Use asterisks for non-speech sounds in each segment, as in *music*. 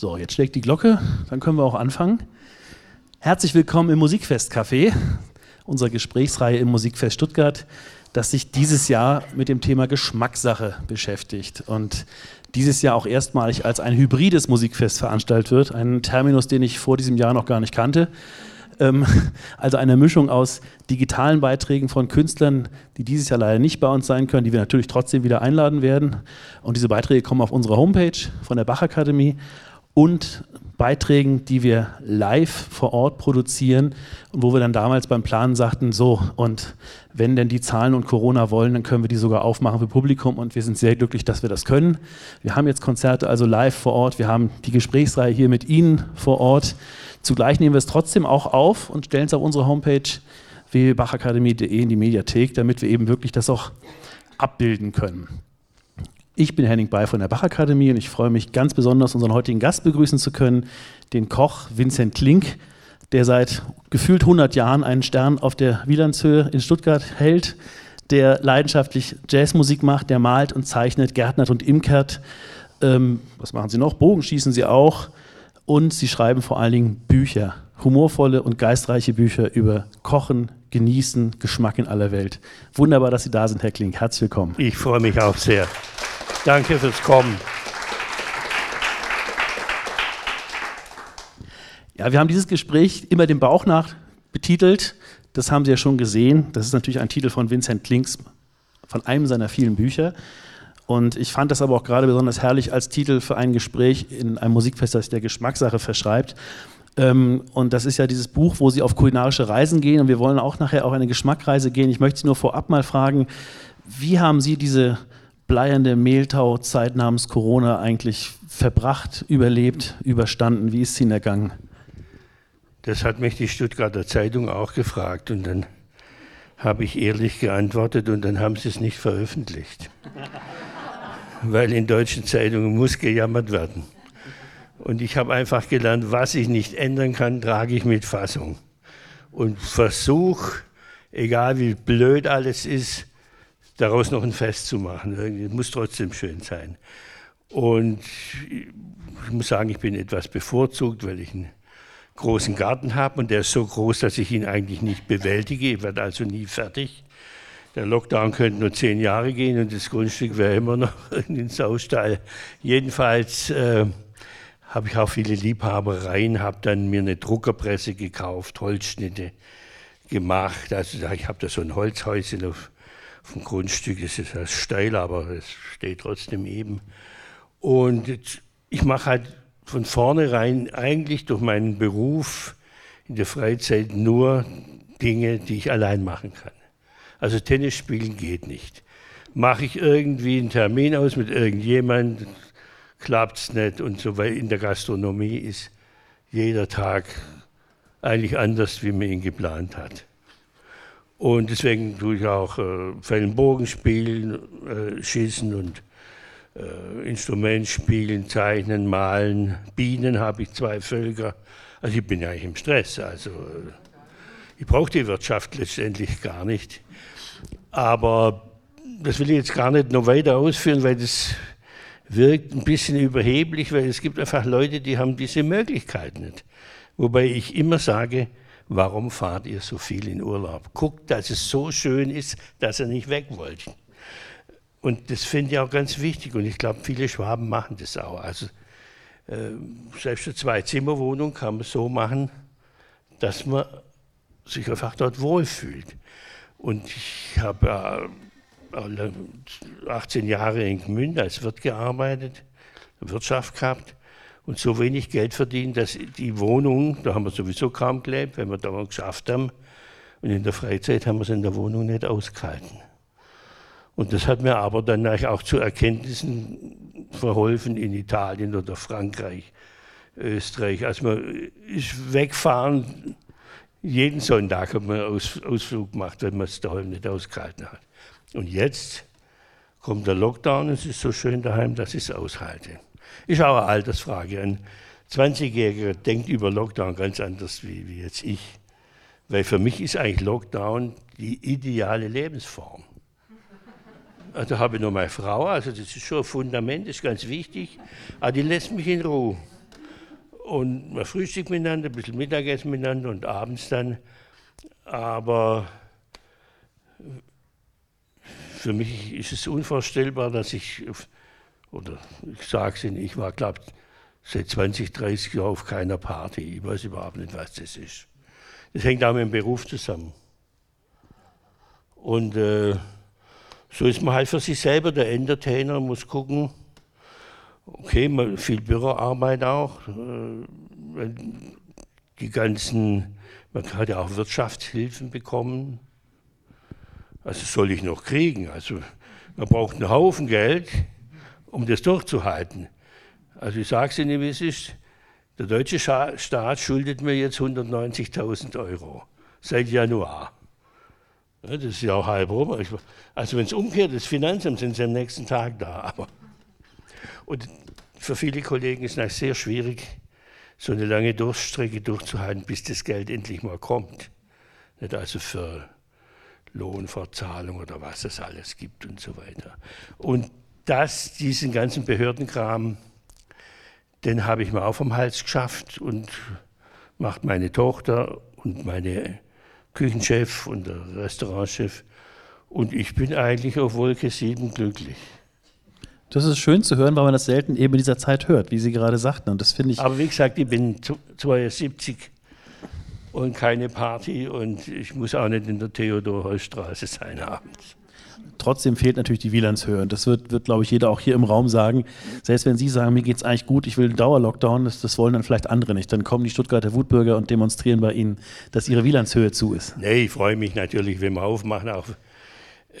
So, jetzt schlägt die Glocke, dann können wir auch anfangen. Herzlich willkommen im Musikfest Café, unserer Gesprächsreihe im Musikfest Stuttgart, das sich dieses Jahr mit dem Thema Geschmackssache beschäftigt und dieses Jahr auch erstmalig als ein hybrides Musikfest veranstaltet wird, ein Terminus, den ich vor diesem Jahr noch gar nicht kannte. Ähm, also eine Mischung aus digitalen Beiträgen von Künstlern, die dieses Jahr leider nicht bei uns sein können, die wir natürlich trotzdem wieder einladen werden. Und diese Beiträge kommen auf unsere Homepage von der Bachakademie und Beiträgen, die wir live vor Ort produzieren und wo wir dann damals beim Planen sagten, so und wenn denn die Zahlen und Corona wollen, dann können wir die sogar aufmachen für Publikum und wir sind sehr glücklich, dass wir das können. Wir haben jetzt Konzerte also live vor Ort, wir haben die Gesprächsreihe hier mit Ihnen vor Ort. Zugleich nehmen wir es trotzdem auch auf und stellen es auf unsere Homepage www.bachakademie.de in die Mediathek, damit wir eben wirklich das auch abbilden können. Ich bin Henning Bay von der Bachakademie und ich freue mich ganz besonders, unseren heutigen Gast begrüßen zu können, den Koch Vincent Klink, der seit gefühlt 100 Jahren einen Stern auf der Wielandshöhe in Stuttgart hält, der leidenschaftlich Jazzmusik macht, der malt und zeichnet, gärtnert und imkert. Ähm, was machen Sie noch? Bogen schießen Sie auch. Und Sie schreiben vor allen Dingen Bücher, humorvolle und geistreiche Bücher über Kochen, Genießen, Geschmack in aller Welt. Wunderbar, dass Sie da sind, Herr Klink. Herzlich willkommen. Ich freue mich auch sehr. Danke fürs Kommen. Ja, wir haben dieses Gespräch immer dem Bauch nach betitelt. Das haben Sie ja schon gesehen. Das ist natürlich ein Titel von Vincent Klinks, von einem seiner vielen Bücher. Und ich fand das aber auch gerade besonders herrlich als Titel für ein Gespräch in einem Musikfest, das der Geschmackssache verschreibt. Ähm, und das ist ja dieses Buch, wo Sie auf kulinarische Reisen gehen. Und wir wollen auch nachher auf eine Geschmackreise gehen. Ich möchte Sie nur vorab mal fragen, wie haben Sie diese bleiernde Mehltauzeit namens Corona eigentlich verbracht, überlebt, überstanden? Wie ist es Ihnen ergangen? Das hat mich die Stuttgarter Zeitung auch gefragt und dann habe ich ehrlich geantwortet und dann haben sie es nicht veröffentlicht. *laughs* Weil in deutschen Zeitungen muss gejammert werden. Und ich habe einfach gelernt, was ich nicht ändern kann, trage ich mit Fassung. Und versuch, egal wie blöd alles ist, daraus noch ein Fest zu machen. Es muss trotzdem schön sein. Und ich muss sagen, ich bin etwas bevorzugt, weil ich einen großen Garten habe und der ist so groß, dass ich ihn eigentlich nicht bewältige. Ich werde also nie fertig. Der Lockdown könnte nur zehn Jahre gehen und das Grundstück wäre immer noch *laughs* in den Saustall. Jedenfalls äh, habe ich auch viele Liebhabereien, habe dann mir eine Druckerpresse gekauft, Holzschnitte gemacht. Also ich habe da so ein Holzhäuschen auf vom Grundstück ist es erst steil, aber es steht trotzdem eben. Und ich mache halt von vornherein eigentlich durch meinen Beruf in der Freizeit nur Dinge, die ich allein machen kann. Also Tennis spielen geht nicht. Mache ich irgendwie einen Termin aus mit irgendjemand, klappt es nicht und so, weil in der Gastronomie ist jeder Tag eigentlich anders, wie man ihn geplant hat. Und deswegen tue ich auch äh, Fellenbogen spielen, äh, schießen und äh, Instrument spielen, zeichnen, malen. Bienen habe ich zwei Völker. Also ich bin ja eigentlich im Stress. Also äh, ich brauche die Wirtschaft letztendlich gar nicht. Aber das will ich jetzt gar nicht noch weiter ausführen, weil das wirkt ein bisschen überheblich, weil es gibt einfach Leute, die haben diese Möglichkeit nicht. Wobei ich immer sage, warum fahrt ihr so viel in Urlaub? Guckt, dass es so schön ist, dass ihr nicht weg wollt. Und das finde ich auch ganz wichtig und ich glaube, viele Schwaben machen das auch. Also äh, selbst eine Zwei-Zimmer-Wohnung kann man so machen, dass man sich einfach dort wohlfühlt. Und ich habe äh, 18 Jahre in Gmünd als Wirt gearbeitet, Wirtschaft gehabt und so wenig Geld verdienen, dass die Wohnung, da haben wir sowieso kaum gelebt, wenn wir da mal geschafft haben. Und in der Freizeit haben wir es in der Wohnung nicht ausgehalten. Und das hat mir aber dann auch zu Erkenntnissen verholfen in Italien oder Frankreich, Österreich. Als man ist wegfahren, jeden Sonntag hat man einen Ausflug gemacht, wenn man es daheim nicht ausgehalten hat. Und jetzt kommt der Lockdown es ist so schön daheim, dass ich es aushalte. Ist auch eine Altersfrage. Ein 20-Jähriger denkt über Lockdown ganz anders wie, wie jetzt ich. Weil für mich ist eigentlich Lockdown die ideale Lebensform. Also habe ich noch meine Frau, also das ist schon ein Fundament, das ist ganz wichtig, aber die lässt mich in Ruhe. und man frühstückt miteinander, ein bisschen Mittagessen miteinander und abends dann. Aber für mich ist es unvorstellbar, dass ich, oder ich sage es Ihnen, ich war, glaube seit 20, 30 Jahren auf keiner Party. Ich weiß überhaupt nicht, was das ist. Das hängt auch mit dem Beruf zusammen. Und äh, so ist man halt für sich selber der Entertainer, muss gucken, okay, man, viel Büroarbeit auch, äh, die ganzen, man hat ja auch Wirtschaftshilfen bekommen, also soll ich noch kriegen, also man braucht einen Haufen Geld, um das durchzuhalten. Also ich sage es Ihnen, wie es ist, der deutsche Staat schuldet mir jetzt 190.000 Euro seit Januar. Ja, das ist ja auch halb rum. Also wenn es umkehrt, das Finanzamt sind sie am nächsten Tag da. Aber *laughs* und für viele Kollegen ist es sehr schwierig, so eine lange Durchstrecke durchzuhalten, bis das Geld endlich mal kommt. Nicht also für Lohnfortzahlung oder was es alles gibt und so weiter. Und das, diesen ganzen Behördenkram, den habe ich mir auch vom Hals geschafft und macht meine Tochter und meine Küchenchef und der Restaurantchef. Und ich bin eigentlich auf Wolke 7 glücklich. Das ist schön zu hören, weil man das selten eben in dieser Zeit hört, wie Sie gerade sagten. Und das finde ich. Aber wie gesagt, ich bin 72 und keine Party und ich muss auch nicht in der Theodor-Heuss-Straße sein abends. Trotzdem fehlt natürlich die Wielandshöhe. Und das wird, wird, glaube ich, jeder auch hier im Raum sagen. Selbst wenn Sie sagen, mir geht es eigentlich gut, ich will einen Dauerlockdown, das, das wollen dann vielleicht andere nicht. Dann kommen die Stuttgarter Wutbürger und demonstrieren bei Ihnen, dass Ihre Wielandshöhe zu ist. Nee, ich freue mich natürlich, wenn wir aufmachen. Auch,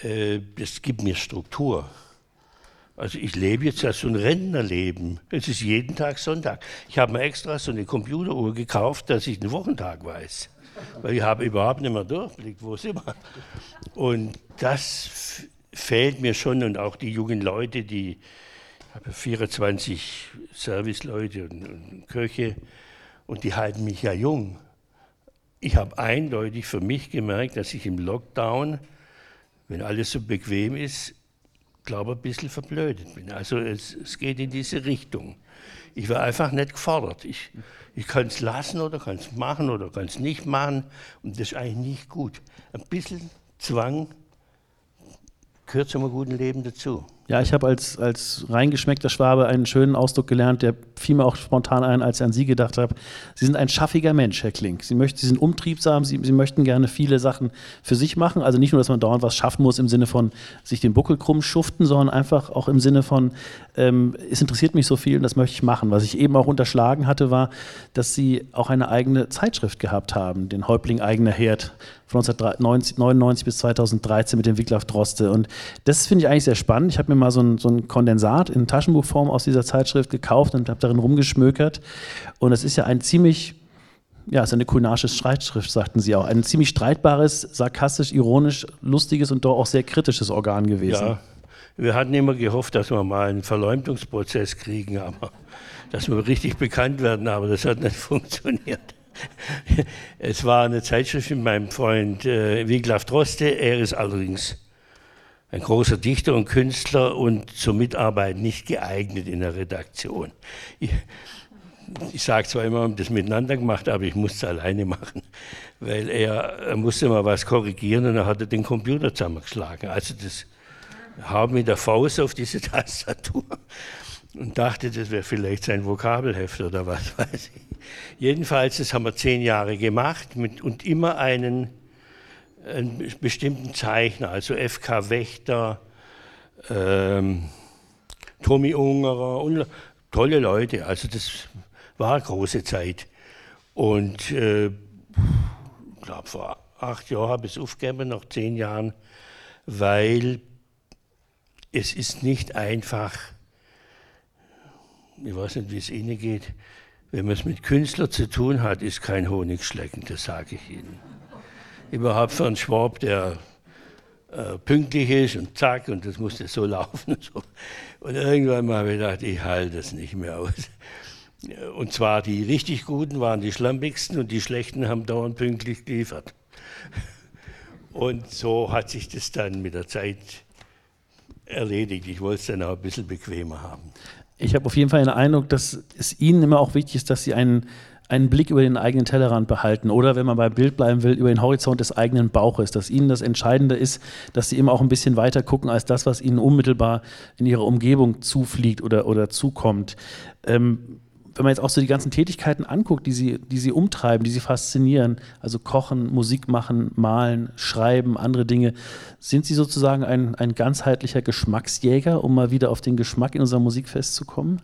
äh, das gibt mir Struktur. Also ich lebe jetzt ja so ein Rentnerleben. Es ist jeden Tag Sonntag. Ich habe mir extra so eine Computeruhr gekauft, dass ich den Wochentag weiß. Weil ich habe überhaupt nicht mehr durchblickt, wo sind wir. Und das fehlt mir schon und auch die jungen Leute, die ich habe 24 Serviceleute und, und Köche und die halten mich ja jung. Ich habe eindeutig für mich gemerkt, dass ich im Lockdown, wenn alles so bequem ist, glaube ein bisschen verblödet bin. Also es, es geht in diese Richtung. Ich war einfach nicht gefordert. Ich, ich kann es lassen oder kann es machen oder kann es nicht machen und das ist eigentlich nicht gut. Ein bisschen Zwang gehört zu einem guten Leben dazu. Ja, ich habe als, als reingeschmeckter Schwabe einen schönen Ausdruck gelernt, der fiel mir auch spontan ein, als ich an Sie gedacht habe. Sie sind ein schaffiger Mensch, Herr Klink. Sie, möchten, Sie sind umtriebsam, Sie, Sie möchten gerne viele Sachen für sich machen. Also nicht nur, dass man dauernd was schaffen muss im Sinne von sich den Buckel krumm schuften, sondern einfach auch im Sinne von, ähm, es interessiert mich so viel und das möchte ich machen. Was ich eben auch unterschlagen hatte, war, dass Sie auch eine eigene Zeitschrift gehabt haben, den Häuptling eigener Herd von 1999 bis 2013 mit dem Wiglaf Droste. Und das finde ich eigentlich sehr spannend. Ich habe mir mal so ein, so ein Kondensat in Taschenbuchform aus dieser Zeitschrift gekauft und habe darin rumgeschmökert. Und es ist ja ein ziemlich ja, es ist eine kulinarische Streitschrift, sagten Sie auch. Ein ziemlich streitbares, sarkastisch, ironisch, lustiges und doch auch sehr kritisches Organ gewesen. Ja, wir hatten immer gehofft, dass wir mal einen Verleumdungsprozess kriegen, aber dass wir richtig bekannt werden, aber das hat nicht *laughs* funktioniert. *laughs* Es war eine Zeitschrift mit meinem Freund äh, Wiglaf Droste. Er ist allerdings ein großer Dichter und Künstler und zur Mitarbeit nicht geeignet in der Redaktion. Ich, ich sage zwar immer, wir haben das miteinander gemacht, aber ich musste es alleine machen, weil er, er musste mal was korrigieren und er hatte den Computer zusammengeschlagen. Also das hau mit der Faust auf diese *laughs* Tastatur und dachte, das wäre vielleicht sein Vokabelheft oder was *laughs* weiß ich. Jedenfalls, das haben wir zehn Jahre gemacht mit, und immer einen einen bestimmten Zeichner, also FK Wächter, ähm, Tommy Ungerer und tolle Leute. Also das war eine große Zeit. Und äh, ich glaube, vor acht Jahren habe ich es aufgegeben, nach zehn Jahren, weil es ist nicht einfach, ich weiß nicht, wie es Ihnen geht, wenn man es mit Künstlern zu tun hat, ist kein Honigschlecken, das sage ich Ihnen überhaupt für einen Schwab, der äh, pünktlich ist und zack, und das musste so laufen. Und, so. und irgendwann mal habe ich gedacht, ich halte das nicht mehr aus. Und zwar die richtig Guten waren die schlampigsten und die Schlechten haben dauernd pünktlich geliefert. Und so hat sich das dann mit der Zeit erledigt. Ich wollte es dann auch ein bisschen bequemer haben. Ich habe auf jeden Fall den Eindruck, dass es Ihnen immer auch wichtig ist, dass Sie einen, einen Blick über den eigenen Tellerrand behalten oder, wenn man beim Bild bleiben will, über den Horizont des eigenen Bauches. Dass Ihnen das Entscheidende ist, dass Sie immer auch ein bisschen weiter gucken als das, was Ihnen unmittelbar in Ihrer Umgebung zufliegt oder, oder zukommt. Ähm, wenn man jetzt auch so die ganzen Tätigkeiten anguckt, die sie, die sie umtreiben, die sie faszinieren, also kochen, Musik machen, malen, schreiben, andere Dinge, sind sie sozusagen ein, ein ganzheitlicher Geschmacksjäger, um mal wieder auf den Geschmack in unser Musikfest zu kommen?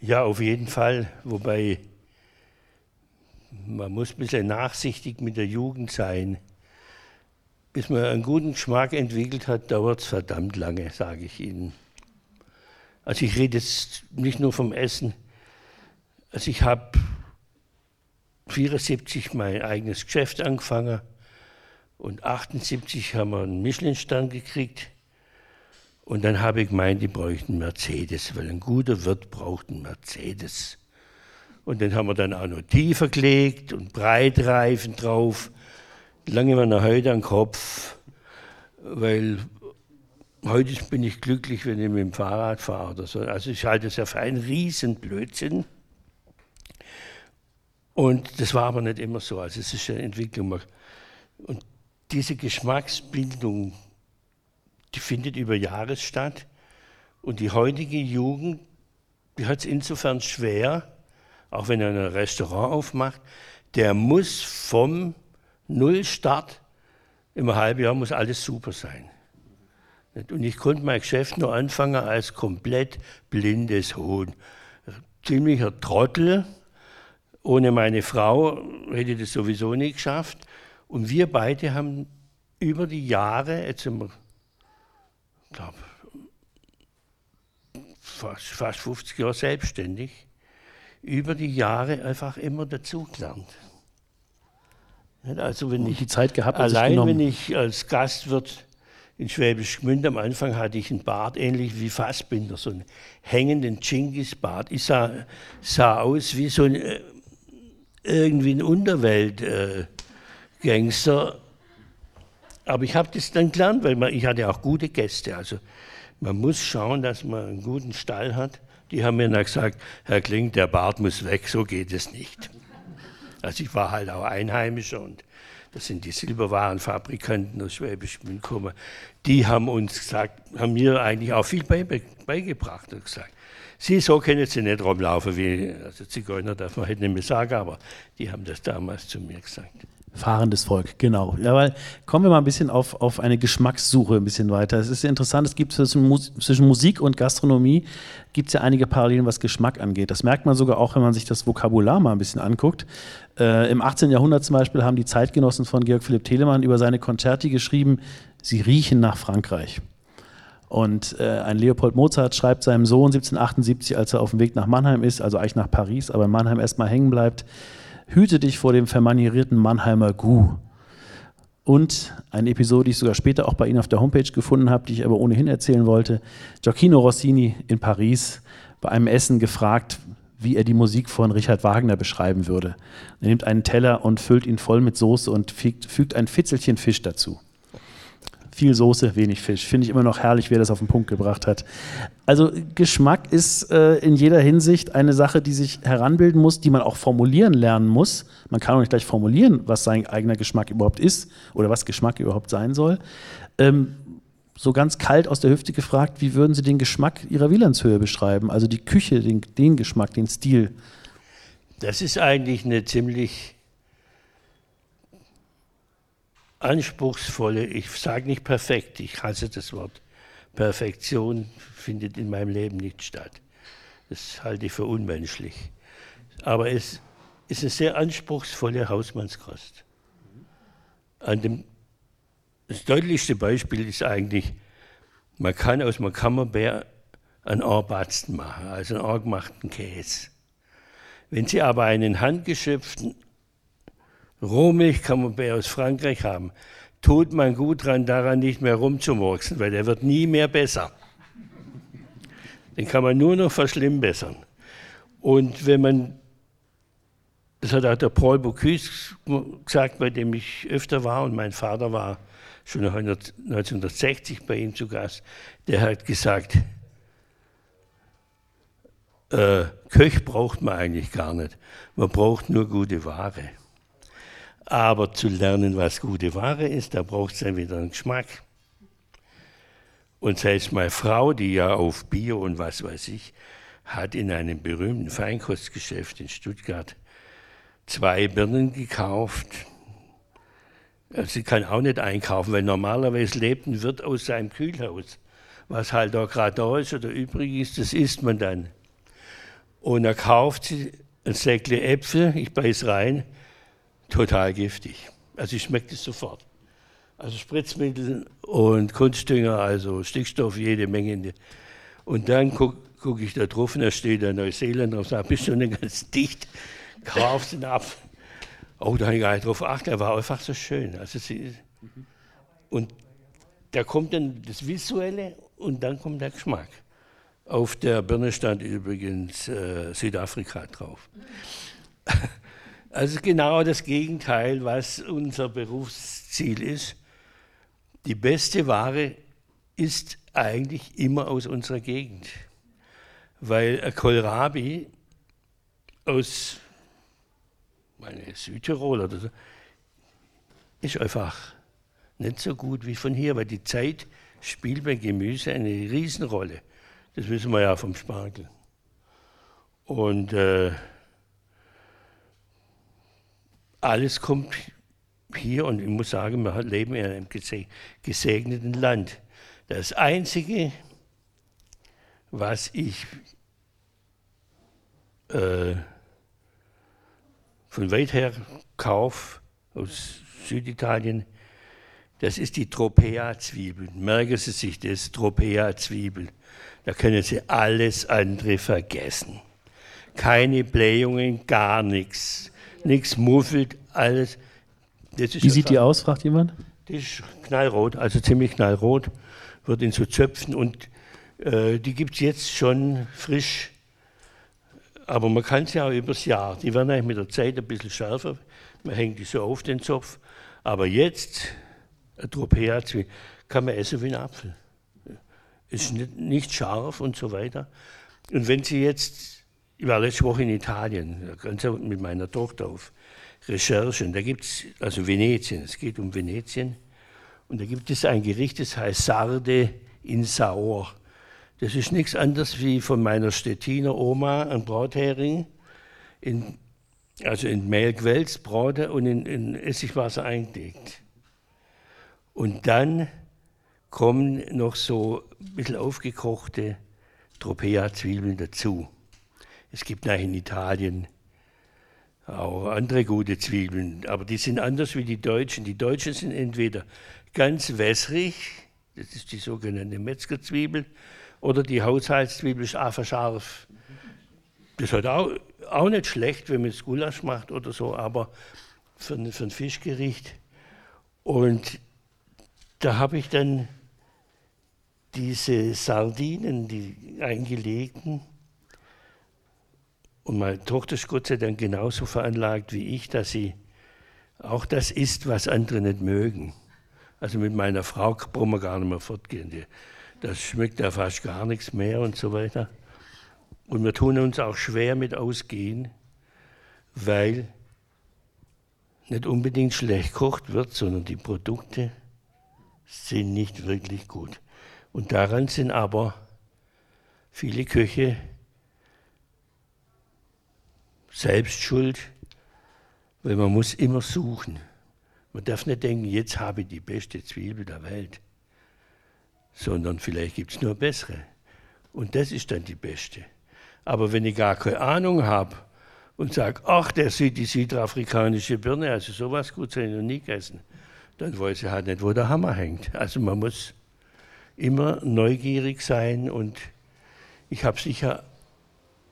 Ja, auf jeden Fall. Wobei man muss ein bisschen nachsichtig mit der Jugend sein. Bis man einen guten Geschmack entwickelt hat, dauert es verdammt lange, sage ich Ihnen. Also ich rede jetzt nicht nur vom Essen, also ich habe 74 mein eigenes Geschäft angefangen und 78 haben wir einen Michelin-Stern gekriegt. Und dann habe ich gemeint, die bräuchten Mercedes, weil ein guter Wirt braucht einen Mercedes. Und den haben wir dann auch noch tiefer gelegt und Breitreifen drauf. Lange war noch heute am Kopf, weil heute bin ich glücklich, wenn ich mit dem Fahrrad fahre oder so. Also ich halte es ja für einen riesen Blödsinn. Und das war aber nicht immer so. Also es ist eine Entwicklung. Und diese Geschmacksbildung, die findet über Jahre statt. Und die heutige Jugend, die hat es insofern schwer, auch wenn er ein Restaurant aufmacht, der muss vom Nullstart im Halbjahr muss alles super sein. Und ich konnte mein Geschäft nur anfangen als komplett blindes Huhn. Ziemlicher Trottel, ohne meine Frau hätte ich das sowieso nicht geschafft. Und wir beide haben über die Jahre, jetzt sind wir, glaube fast, fast 50 Jahre selbstständig, über die Jahre einfach immer dazugelernt. Also wenn ich die Zeit gehabt, allein wenn ich als Gastwirt in Schwäbisch Gmünd am Anfang hatte ich einen Bart ähnlich wie Fassbinder, so einen hängenden Chingis-Bart. Ich sah, sah aus wie so ein äh, irgendwie ein Unterweltgangster. Äh, Aber ich habe das dann gelernt, weil man, ich hatte auch gute Gäste. Also man muss schauen, dass man einen guten Stall hat. Die haben mir dann gesagt, Herr Kling, der Bart muss weg, so geht es nicht. Also ich war halt auch Einheimischer und das sind die Silberwarenfabrikanten aus Schwäbisch Gmünd Die haben uns gesagt, haben mir eigentlich auch viel beigebracht und gesagt, Sie so können Sie nicht rumlaufen wie, also Zigeuner darf man halt nicht mehr sagen, aber die haben das damals zu mir gesagt. Fahrendes Volk, genau. Ja, weil kommen wir mal ein bisschen auf, auf eine Geschmackssuche ein bisschen weiter. Es ist interessant, es gibt zwischen, zwischen Musik und Gastronomie gibt es ja einige Parallelen, was Geschmack angeht. Das merkt man sogar auch, wenn man sich das Vokabular mal ein bisschen anguckt. Äh, Im 18. Jahrhundert zum Beispiel haben die Zeitgenossen von Georg Philipp Telemann über seine Konzerte geschrieben, sie riechen nach Frankreich. Und äh, ein Leopold Mozart schreibt seinem Sohn 1778, als er auf dem Weg nach Mannheim ist, also eigentlich nach Paris, aber in Mannheim erstmal hängen bleibt, hüte dich vor dem vermanierierten Mannheimer Gu. Und eine Episode, die ich sogar später auch bei Ihnen auf der Homepage gefunden habe, die ich aber ohnehin erzählen wollte. Gioacchino Rossini in Paris bei einem Essen gefragt, wie er die Musik von Richard Wagner beschreiben würde. Er nimmt einen Teller und füllt ihn voll mit Soße und fügt, fügt ein Fitzelchen Fisch dazu viel Soße, wenig Fisch. Finde ich immer noch herrlich, wer das auf den Punkt gebracht hat. Also Geschmack ist äh, in jeder Hinsicht eine Sache, die sich heranbilden muss, die man auch formulieren lernen muss. Man kann auch nicht gleich formulieren, was sein eigener Geschmack überhaupt ist oder was Geschmack überhaupt sein soll. Ähm, so ganz kalt aus der Hüfte gefragt, wie würden Sie den Geschmack Ihrer Wielandshöhe beschreiben? Also die Küche, den, den Geschmack, den Stil. Das ist eigentlich eine ziemlich anspruchsvolle, ich sage nicht perfekt, ich hasse das Wort. Perfektion findet in meinem Leben nicht statt. Das halte ich für unmenschlich. Aber es ist eine sehr anspruchsvolle Hausmannskost. An dem, das deutlichste Beispiel ist eigentlich, man kann aus einem Camembert einen Orbatzen machen, also einen orgemachten Käse. Wenn Sie aber einen handgeschöpften Rohmilch kann man aus Frankreich haben. Tut man gut dran, daran nicht mehr rumzumurksen, weil der wird nie mehr besser. Den kann man nur noch verschlimmbessern. Und wenn man, das hat auch der Paul Bocuse gesagt, bei dem ich öfter war, und mein Vater war schon 1960 bei ihm zu Gast, der hat gesagt, äh, Köch braucht man eigentlich gar nicht. Man braucht nur gute Ware. Aber zu lernen, was gute Ware ist, da braucht es ja wieder einen Geschmack. Und selbst meine Frau, die ja auf Bier und was weiß ich, hat in einem berühmten Feinkostgeschäft in Stuttgart zwei Birnen gekauft. Sie kann auch nicht einkaufen, weil normalerweise lebt ein Wirt aus seinem Kühlhaus. Was halt da gerade da ist oder übrig ist, das isst man dann. Und er kauft sie ein Säckle Äpfel, ich beiß rein, total giftig. Also ich schmeckt es sofort. Also Spritzmittel und Kunstdünger, also Stickstoff, jede Menge. Und dann gucke guck ich da drauf und da steht da Neuseeland drauf, sagt, bist du nicht ganz dicht, kaufst ihn ab. Oh, da habe ich gar nicht drauf achtet, er war einfach so schön. Also sie, und da kommt dann das Visuelle und dann kommt der Geschmack. Auf der Birne stand übrigens äh, Südafrika drauf. *laughs* Also genau das Gegenteil, was unser Berufsziel ist. Die beste Ware ist eigentlich immer aus unserer Gegend. Weil Kohlrabi aus meine, Südtirol oder so ist einfach nicht so gut wie von hier, weil die Zeit spielt bei Gemüse eine Riesenrolle. Das wissen wir ja vom Spargel. Und äh, alles kommt hier und ich muss sagen, wir leben in einem gesegneten Land. Das Einzige, was ich äh, von weit her kaufe, aus Süditalien, das ist die Tropea-Zwiebel. Merken Sie sich das, Tropea-Zwiebel. Da können Sie alles andere vergessen. Keine Blähungen, gar nichts. Nichts muffelt, alles. Wie sieht die aus, fragt jemand? Die ist knallrot, also ziemlich knallrot, wird in so Zöpfen und äh, die gibt es jetzt schon frisch. Aber man kann sie auch übers Jahr. Die werden eigentlich mit der Zeit ein bisschen schärfer. Man hängt die so auf den Zopf. Aber jetzt, ein Tropea kann man essen wie ein Apfel ist nicht, nicht scharf und so weiter. Und wenn Sie jetzt, ich war letzte Woche in Italien, ganz mit meiner Tochter auf Recherchen, da gibt es, also Venetien, es geht um Venetien, und da gibt es ein Gericht, das heißt Sarde in Saor. Das ist nichts anderes wie von meiner Stettiner Oma ein Brauthering, in, also in Mehl gewälzt, Braute und in, in Essigwasser eingelegt. Und dann kommen noch so ein bisschen aufgekochte Tropea-Zwiebeln dazu. Es gibt nach in Italien auch andere gute Zwiebeln, aber die sind anders wie die deutschen. Die deutschen sind entweder ganz wässrig, das ist die sogenannte Metzgerzwiebel, oder die Haushaltszwiebel ist einfach scharf. Das ist halt auch, auch nicht schlecht, wenn man es Gulasch macht oder so, aber für, für ein Fischgericht. Und da habe ich dann diese Sardinen, die eingelegten, und meine Tochter ist Gott sei Dank genauso veranlagt wie ich, dass sie auch das isst, was andere nicht mögen. Also mit meiner Frau brauchen wir gar nicht mehr fortgehen. Das schmeckt ja fast gar nichts mehr und so weiter. Und wir tun uns auch schwer mit ausgehen, weil nicht unbedingt schlecht kocht wird, sondern die Produkte sind nicht wirklich gut. Und daran sind aber viele Köche selbst schuld, weil man muss immer suchen. Man darf nicht denken, jetzt habe ich die beste Zwiebel der Welt, sondern vielleicht gibt es nur bessere. Und das ist dann die beste. Aber wenn ich gar keine Ahnung habe und sage, ach, der sieht die südafrikanische Birne, also sowas gut sein und nie gegessen, dann weiß ich halt nicht, wo der Hammer hängt. Also man muss immer neugierig sein und ich habe sicher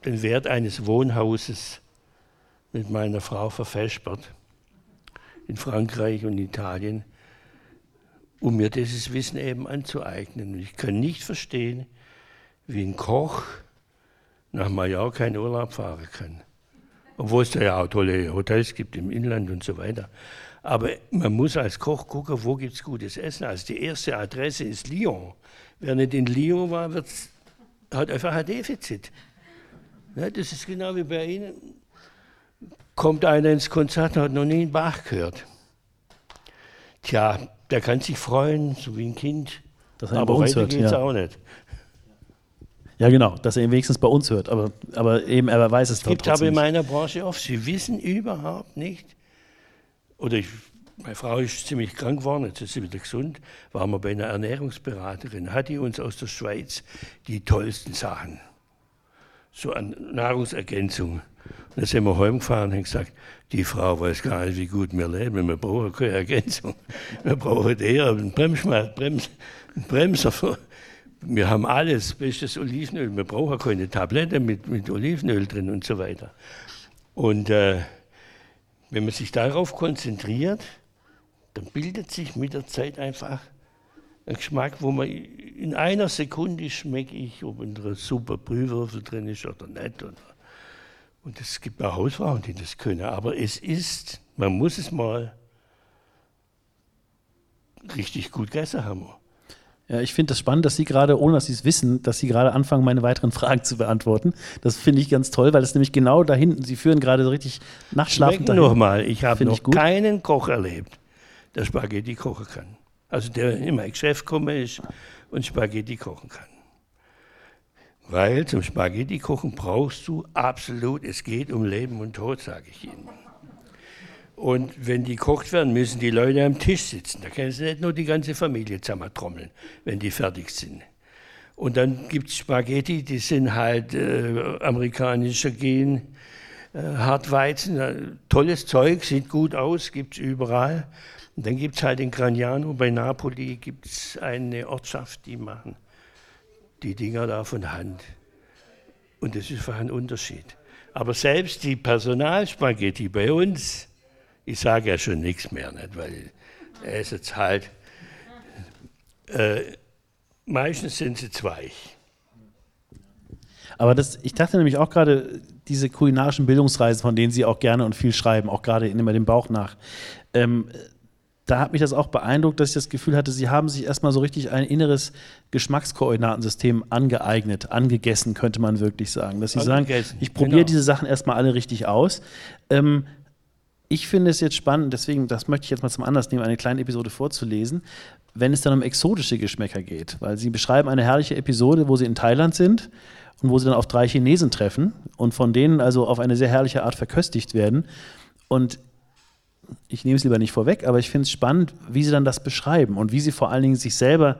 den Wert eines Wohnhauses mit meiner Frau verfespert in Frankreich und Italien, um mir dieses Wissen eben anzueignen. Und ich kann nicht verstehen, wie ein Koch nach Mallorca in Urlaub fahren kann. Obwohl es da ja auch tolle Hotels gibt im Inland und so weiter. Aber man muss als Koch gucken, wo gibt es gutes Essen. Also die erste Adresse ist Lyon. Wer nicht in Lyon war, hat einfach ein Defizit. Ja, das ist genau wie bei Ihnen. Kommt einer ins Konzert und hat noch nie einen Bach gehört. Tja, der kann sich freuen, so wie ein Kind. Dass er aber weiter geht es ja. auch nicht. Ja, genau, dass er ihn wenigstens bei uns hört, aber, aber eben er weiß es, es gibt aber in meiner Branche oft, sie wissen überhaupt nicht, oder ich, meine Frau ist ziemlich krank geworden, jetzt ist sie wieder gesund, waren wir bei einer Ernährungsberaterin, hat die uns aus der Schweiz die tollsten Sachen, so an Nahrungsergänzung. Dann sind wir heimgefahren und haben gesagt, die Frau weiß gar nicht, wie gut wir leben, wir brauchen keine Ergänzung, wir brauchen eher einen, Bremsma Brems einen Bremser. Wir haben alles, bestes Olivenöl, wir brauchen keine Tablette mit, mit Olivenöl drin und so weiter. Und äh, wenn man sich darauf konzentriert, dann bildet sich mit der Zeit einfach ein Geschmack, wo man in einer Sekunde schmecke ich, ob ein super Brühwürfel drin ist oder nicht. Und es gibt auch Hausfrauen, die das können. Aber es ist, man muss es mal richtig gut gegessen haben. Ja, ich finde das spannend, dass Sie gerade, ohne dass Sie es wissen, dass Sie gerade anfangen, meine weiteren Fragen zu beantworten. Das finde ich ganz toll, weil es nämlich genau da hinten, Sie führen gerade so richtig nachschlafend dahin. nochmal, ich habe noch ich keinen Koch erlebt, der Spaghetti kochen kann. Also der in mein Geschäft komme ist und Spaghetti kochen kann. Weil zum Spaghetti kochen brauchst du absolut, es geht um Leben und Tod, sage ich Ihnen. Und wenn die gekocht werden, müssen die Leute am Tisch sitzen. Da können sie nicht nur die ganze Familie zusammentrommeln, wenn die fertig sind. Und dann gibt es Spaghetti, die sind halt äh, amerikanischer Gen, äh, Hartweizen, äh, tolles Zeug, sieht gut aus, gibt es überall. Und dann gibt es halt in Gragnano bei Napoli gibt es eine Ortschaft, die machen die Dinger da von Hand. Und das ist einfach ein Unterschied. Aber selbst die Personalspaghetti bei uns, ich sage ja schon nichts mehr, nicht, weil er ist jetzt halt, äh, meistens sind sie zwei. Aber das, ich dachte nämlich auch gerade, diese kulinarischen Bildungsreisen, von denen Sie auch gerne und viel schreiben, auch gerade immer dem Bauch nach, ähm, da hat mich das auch beeindruckt, dass ich das Gefühl hatte, Sie haben sich erstmal so richtig ein inneres Geschmackskoordinatensystem angeeignet, angegessen, könnte man wirklich sagen. Dass Sie sagen, ich probiere genau. diese Sachen erstmal alle richtig aus. Ähm, ich finde es jetzt spannend, deswegen, das möchte ich jetzt mal zum Anlass nehmen, eine kleine Episode vorzulesen, wenn es dann um exotische Geschmäcker geht. Weil Sie beschreiben eine herrliche Episode, wo Sie in Thailand sind und wo Sie dann auf drei Chinesen treffen und von denen also auf eine sehr herrliche Art verköstigt werden. Und ich nehme es lieber nicht vorweg, aber ich finde es spannend, wie Sie dann das beschreiben und wie Sie vor allen Dingen sich selber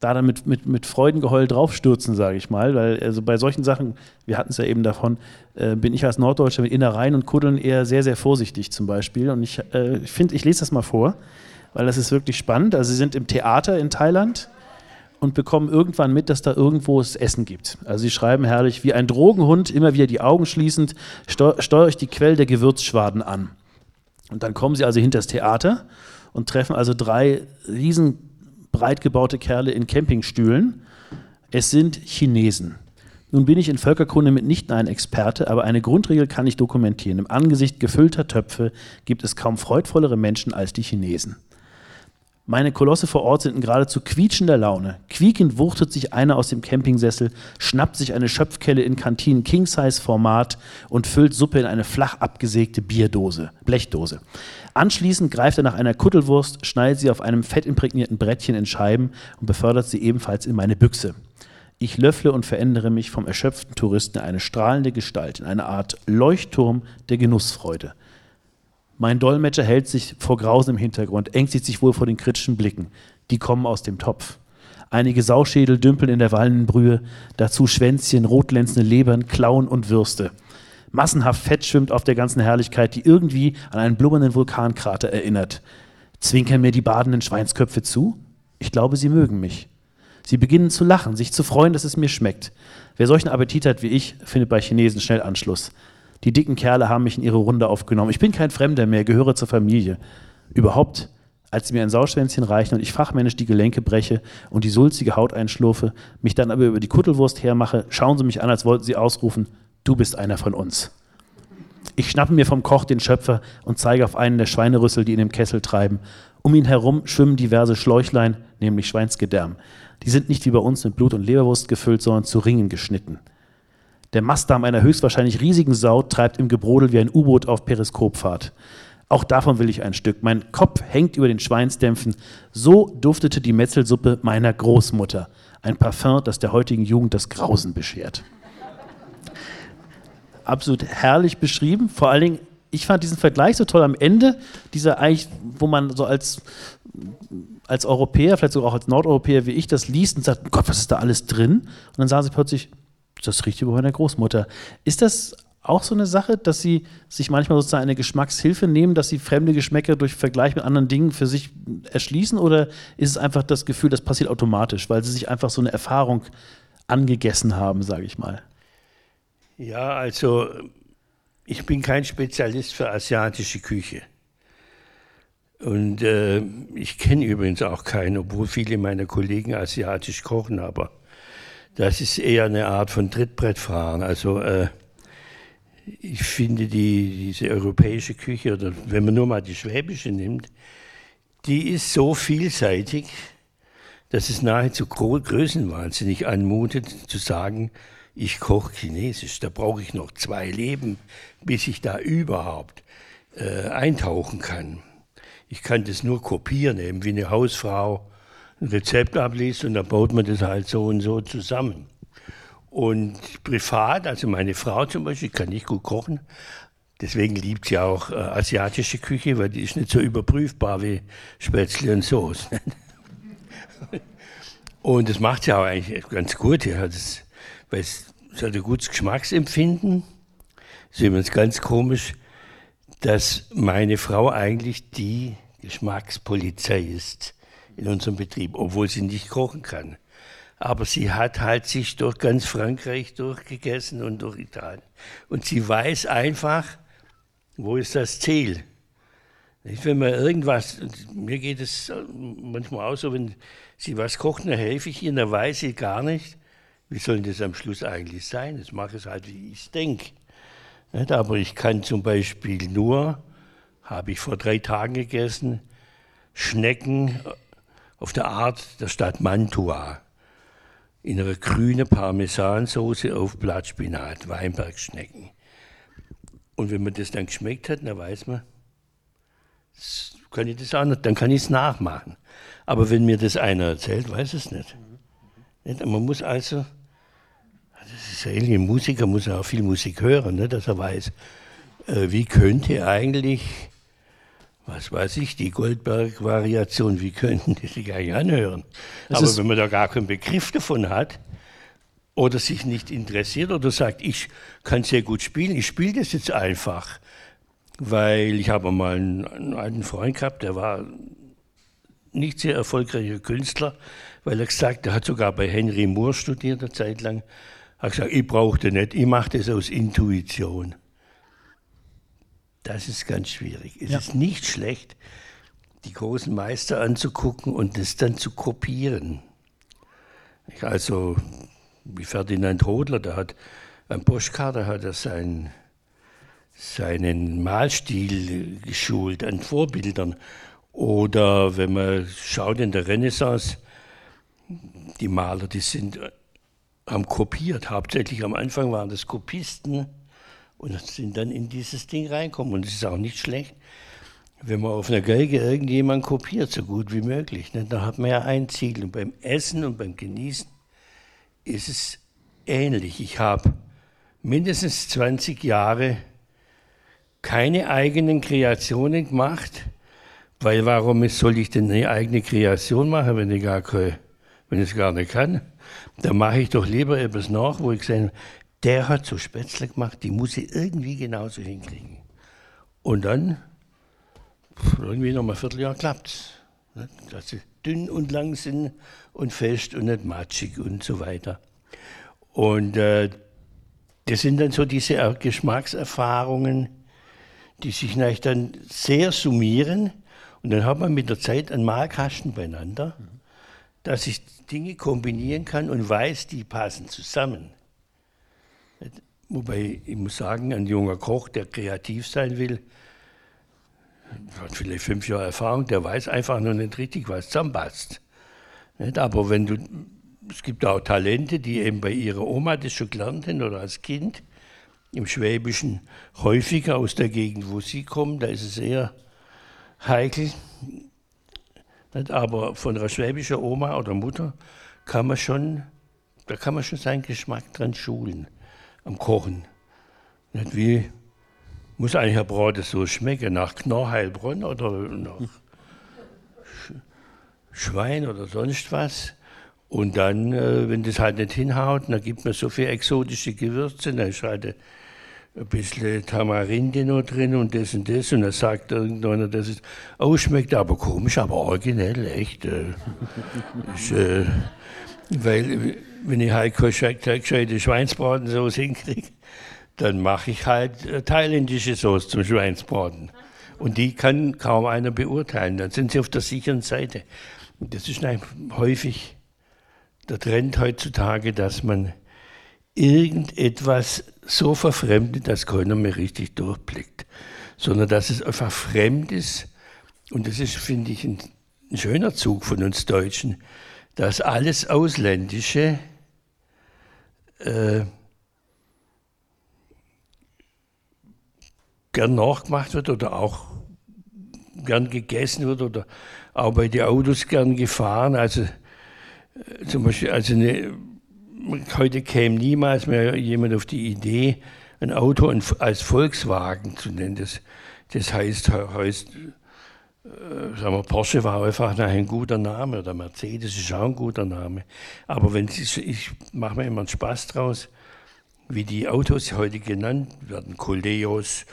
da dann mit, mit, mit Freudengeheul draufstürzen, sage ich mal. Weil also bei solchen Sachen, wir hatten es ja eben davon, äh, bin ich als Norddeutscher mit Innereien und Kuddeln eher sehr, sehr vorsichtig zum Beispiel. Und ich äh, finde, ich lese das mal vor, weil das ist wirklich spannend. Also sie sind im Theater in Thailand und bekommen irgendwann mit, dass da irgendwo es Essen gibt. Also sie schreiben herrlich, wie ein Drogenhund, immer wieder die Augen schließend, steuere ich die Quelle der Gewürzschwaden an. Und dann kommen sie also hinter das Theater und treffen also drei riesen breit gebaute Kerle in Campingstühlen. Es sind Chinesen. Nun bin ich in Völkerkunde mitnichten ein Experte, aber eine Grundregel kann ich dokumentieren. Im Angesicht gefüllter Töpfe gibt es kaum freudvollere Menschen als die Chinesen. Meine Kolosse vor Ort sind in geradezu quietschender Laune. Quiekend wuchtet sich einer aus dem Campingsessel, schnappt sich eine Schöpfkelle in Kantinen King-Size-Format und füllt Suppe in eine flach abgesägte Bierdose, Blechdose. Anschließend greift er nach einer Kuttelwurst, schneidet sie auf einem fettimprägnierten Brettchen in Scheiben und befördert sie ebenfalls in meine Büchse. Ich löffle und verändere mich vom erschöpften Touristen in eine strahlende Gestalt, in eine Art Leuchtturm der Genussfreude. Mein Dolmetscher hält sich vor Grausen im Hintergrund, ängstigt sich wohl vor den kritischen Blicken. Die kommen aus dem Topf. Einige Sauschädel dümpeln in der wallenden Brühe, dazu Schwänzchen, rotglänzende Lebern, Klauen und Würste. Massenhaft Fett schwimmt auf der ganzen Herrlichkeit, die irgendwie an einen blubbernden Vulkankrater erinnert. Zwinkern mir die badenden Schweinsköpfe zu? Ich glaube, sie mögen mich. Sie beginnen zu lachen, sich zu freuen, dass es mir schmeckt. Wer solchen Appetit hat wie ich, findet bei Chinesen schnell Anschluss. Die dicken Kerle haben mich in ihre Runde aufgenommen. Ich bin kein Fremder mehr, gehöre zur Familie. Überhaupt, als sie mir ein Sauschwänzchen reichen und ich fachmännisch die Gelenke breche und die sulzige Haut einschlurfe, mich dann aber über die Kuttelwurst hermache, schauen sie mich an, als wollten sie ausrufen, du bist einer von uns. Ich schnappe mir vom Koch den Schöpfer und zeige auf einen der Schweinerüssel, die in dem Kessel treiben. Um ihn herum schwimmen diverse Schläuchlein, nämlich Schweinsgedärm. Die sind nicht wie bei uns mit Blut und Leberwurst gefüllt, sondern zu Ringen geschnitten. Der Mastdarm einer höchstwahrscheinlich riesigen Sau treibt im Gebrodel wie ein U-Boot auf Periskopfahrt. Auch davon will ich ein Stück. Mein Kopf hängt über den Schweinsdämpfen. So duftete die Metzelsuppe meiner Großmutter. Ein Parfum, das der heutigen Jugend das Grausen beschert. Absolut herrlich beschrieben. Vor allen Dingen, ich fand diesen Vergleich so toll am Ende, dieser eigentlich, wo man so als, als Europäer, vielleicht sogar auch als Nordeuropäer wie ich, das liest und sagt, Gott, was ist da alles drin? Und dann sagen sie plötzlich, das riecht über meiner Großmutter. Ist das auch so eine Sache, dass Sie sich manchmal sozusagen eine Geschmackshilfe nehmen, dass Sie fremde Geschmäcker durch Vergleich mit anderen Dingen für sich erschließen? Oder ist es einfach das Gefühl, das passiert automatisch, weil Sie sich einfach so eine Erfahrung angegessen haben, sage ich mal? Ja, also ich bin kein Spezialist für asiatische Küche. Und äh, ich kenne übrigens auch keinen, obwohl viele meiner Kollegen asiatisch kochen, aber das ist eher eine Art von Trittbrettfahren. Also äh, ich finde die, diese europäische Küche, oder wenn man nur mal die schwäbische nimmt, die ist so vielseitig, dass es nahezu größenwahnsinnig anmutet, zu sagen, ich koche Chinesisch. Da brauche ich noch zwei Leben, bis ich da überhaupt äh, eintauchen kann. Ich kann das nur kopieren, eben wie eine Hausfrau ein Rezept abliest und dann baut man das halt so und so zusammen. Und privat, also meine Frau zum Beispiel, kann nicht gut kochen. Deswegen liebt sie auch äh, asiatische Küche, weil die ist nicht so überprüfbar wie Spätzle und Soße. *laughs* und das macht sie auch eigentlich ganz gut. Ja. Das, weil es, es hat ein gutes Geschmacksempfinden. Das ist übrigens ganz komisch, dass meine Frau eigentlich die Geschmackspolizei ist in unserem Betrieb, obwohl sie nicht kochen kann aber sie hat halt sich durch ganz Frankreich durchgegessen und durch Italien. Und sie weiß einfach, wo ist das Ziel. Wenn man irgendwas, mir geht es manchmal auch so, wenn sie was kocht, dann helfe ich ihr, dann weiß sie gar nicht, wie soll das am Schluss eigentlich sein. Das mache ich halt, wie ich es denke. Aber ich kann zum Beispiel nur, habe ich vor drei Tagen gegessen, Schnecken auf der Art der Stadt Mantua in einer grünen Parmesansoße auf Blattspinat, Weinbergschnecken. Und wenn man das dann geschmeckt hat, dann weiß man, kann ich das auch nicht, dann kann ich es nachmachen. Aber wenn mir das einer erzählt, weiß es nicht. Man muss also, das ist ja ein Musiker muss auch viel Musik hören, dass er weiß, äh, wie könnte eigentlich was weiß ich, die Goldberg-Variation, wie könnten die sich eigentlich anhören? Das Aber wenn man da gar keinen Begriff davon hat oder sich nicht interessiert oder sagt, ich kann sehr gut spielen, ich spiele das jetzt einfach, weil ich habe mal einen, einen alten Freund gehabt, der war nicht sehr erfolgreicher Künstler, weil er gesagt, er hat sogar bei Henry Moore studiert eine Zeit lang, hat gesagt, ich brauche das nicht, ich mache das aus Intuition. Das ist ganz schwierig. Es ja. ist nicht schlecht, die großen Meister anzugucken und das dann zu kopieren. Also wie Ferdinand Hodler, der hat am Boschkar, da hat er sein, seinen Malstil geschult an Vorbildern. Oder wenn man schaut in der Renaissance, die Maler, die sind, haben kopiert. Hauptsächlich am Anfang waren das Kopisten und sind dann in dieses Ding reinkommen. Und es ist auch nicht schlecht, wenn man auf einer Geige irgendjemand kopiert, so gut wie möglich. Ne? Da hat man ja ein Ziel. Und beim Essen und beim Genießen ist es ähnlich. Ich habe mindestens 20 Jahre keine eigenen Kreationen gemacht, weil warum soll ich denn eine eigene Kreation machen, wenn ich gar keine, wenn ich es gar nicht kann? Da mache ich doch lieber etwas nach, wo ich sage, der hat so Spätzle gemacht, die muss ich irgendwie genauso hinkriegen. Und dann, irgendwie noch mal ein Vierteljahr klappt. Ne? Dass sie dünn und lang sind und fest und nicht matschig und so weiter. Und äh, das sind dann so diese Geschmackserfahrungen, die sich dann sehr summieren. Und dann hat man mit der Zeit einen Malkasten beieinander, dass ich Dinge kombinieren kann und weiß, die passen zusammen. Wobei ich muss sagen, ein junger Koch, der kreativ sein will, hat vielleicht fünf Jahre Erfahrung, der weiß einfach noch nicht richtig, was zusammenpasst. Aber wenn du es gibt auch Talente, die eben bei ihrer Oma das schon gelernt haben oder als Kind. Im Schwäbischen häufiger aus der Gegend, wo sie kommen, da ist es eher heikel. Aber von einer schwäbischen Oma oder Mutter kann man schon, da kann man schon seinen Geschmack dran schulen, am Kochen. Nicht wie, muss eigentlich ein Brot so schmecken, nach Knorr-Heilbronn oder nach Schwein oder sonst was. Und dann, äh, wenn das halt nicht hinhaut, dann gibt man so viele exotische Gewürze, dann ist halt ein bisschen Tamarinde noch drin und das und das. Und dann sagt irgendeiner, dass es ausschmeckt, aber komisch, aber originell, echt. Äh, *laughs* ist, äh, weil, wenn ich halt keine gescheite Schweinsbratensoße hinkriege, dann mache ich halt äh, thailändische Soße zum Schweinsbraten. Und die kann kaum einer beurteilen. Dann sind sie auf der sicheren Seite. Das ist häufig der Trend heutzutage, dass man irgendetwas so verfremdet, dass keiner mehr richtig durchblickt, sondern dass es einfach fremd ist. Und das ist, finde ich, ein, ein schöner Zug von uns Deutschen, dass alles Ausländische äh, gern nachgemacht wird oder auch gern gegessen wird oder auch bei den Autos gern gefahren. Also zum Beispiel, also eine, heute käme niemals mehr jemand auf die Idee, ein Auto als Volkswagen zu nennen. Das, das heißt, heißt äh, sagen wir, Porsche war einfach ein guter Name oder Mercedes ist auch ein guter Name. Aber wenn Sie, ich mache mir immer einen Spaß draus, wie die Autos heute genannt werden, Coleos,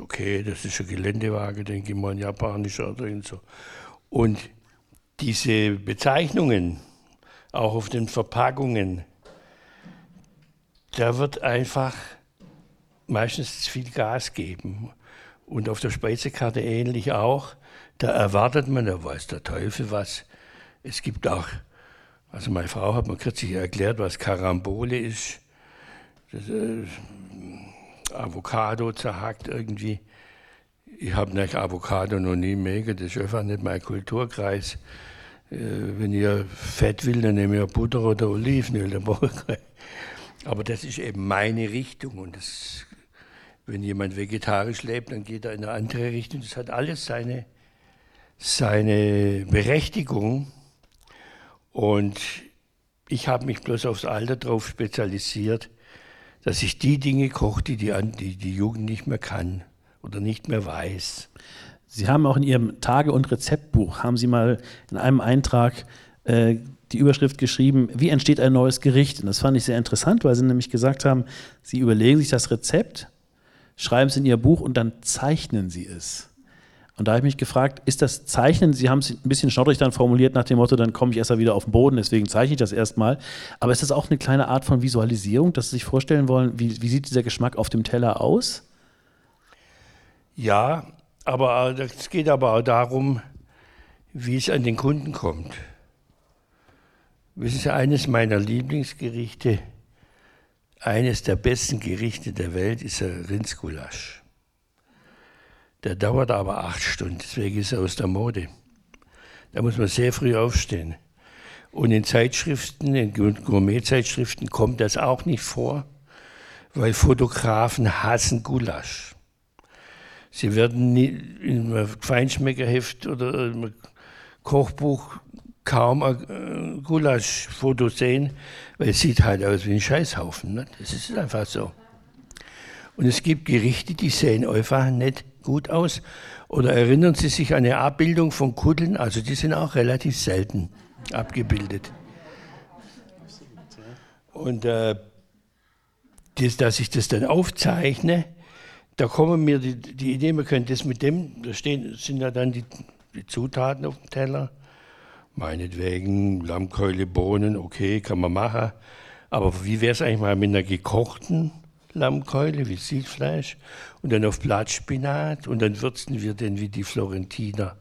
okay, das ist ein Geländewagen, denke ich mal, ein japanischer oder so. Und diese Bezeichnungen, auch auf den Verpackungen, da wird einfach meistens viel Gas geben. Und auf der Speisekarte ähnlich auch. Da erwartet man, da weiß der Teufel was. Es gibt auch, also meine Frau hat mir kürzlich erklärt, was Karambole ist. Das, äh, Avocado zerhackt irgendwie. Ich habe nicht Avocado noch nie mega, das ist einfach nicht mein Kulturkreis. Äh, wenn ihr Fett will, dann nehme ich Butter oder Olivenöl. Aber das ist eben meine Richtung. Und das, wenn jemand vegetarisch lebt, dann geht er in eine andere Richtung. Das hat alles seine, seine Berechtigung. Und ich habe mich bloß aufs Alter darauf spezialisiert, dass ich die Dinge koche, die die, die die Jugend nicht mehr kann oder nicht mehr weiß. Sie haben auch in Ihrem Tage- und Rezeptbuch, haben Sie mal in einem Eintrag äh, die Überschrift geschrieben, wie entsteht ein neues Gericht? Und das fand ich sehr interessant, weil Sie nämlich gesagt haben, Sie überlegen sich das Rezept, schreiben es in Ihr Buch und dann zeichnen Sie es. Und da habe ich mich gefragt, ist das Zeichnen, Sie haben es ein bisschen schnoddrig dann formuliert nach dem Motto, dann komme ich erst mal wieder auf den Boden, deswegen zeichne ich das erstmal. Aber ist das auch eine kleine Art von Visualisierung, dass Sie sich vorstellen wollen, wie, wie sieht dieser Geschmack auf dem Teller aus? Ja, aber es geht aber auch darum, wie es an den Kunden kommt. Wissen Sie, eines meiner Lieblingsgerichte, eines der besten Gerichte der Welt ist der Rindsgulasch. Der dauert aber acht Stunden, deswegen ist er aus der Mode. Da muss man sehr früh aufstehen. Und in Zeitschriften, in Gourmet-Zeitschriften kommt das auch nicht vor, weil Fotografen hassen Gulasch. Sie werden in einem Feinschmeckerheft oder im Kochbuch kaum ein Gulaschfoto sehen, weil es sieht halt aus wie ein Scheißhaufen. Ne? Das ist einfach so. Und es gibt Gerichte, die sehen einfach nicht gut aus. Oder erinnern Sie sich an eine Abbildung von Kuddeln? Also die sind auch relativ selten abgebildet. Und äh, das, dass ich das dann aufzeichne, da kommen mir die, die Idee, man könnte das mit dem, da stehen, sind ja dann die, die Zutaten auf dem Teller. Meinetwegen Lammkeule, Bohnen, okay, kann man machen. Aber wie wäre es eigentlich mal mit einer gekochten Lammkeule, wie Siedfleisch und dann auf Blattspinat und dann würzen wir den wie die Florentiner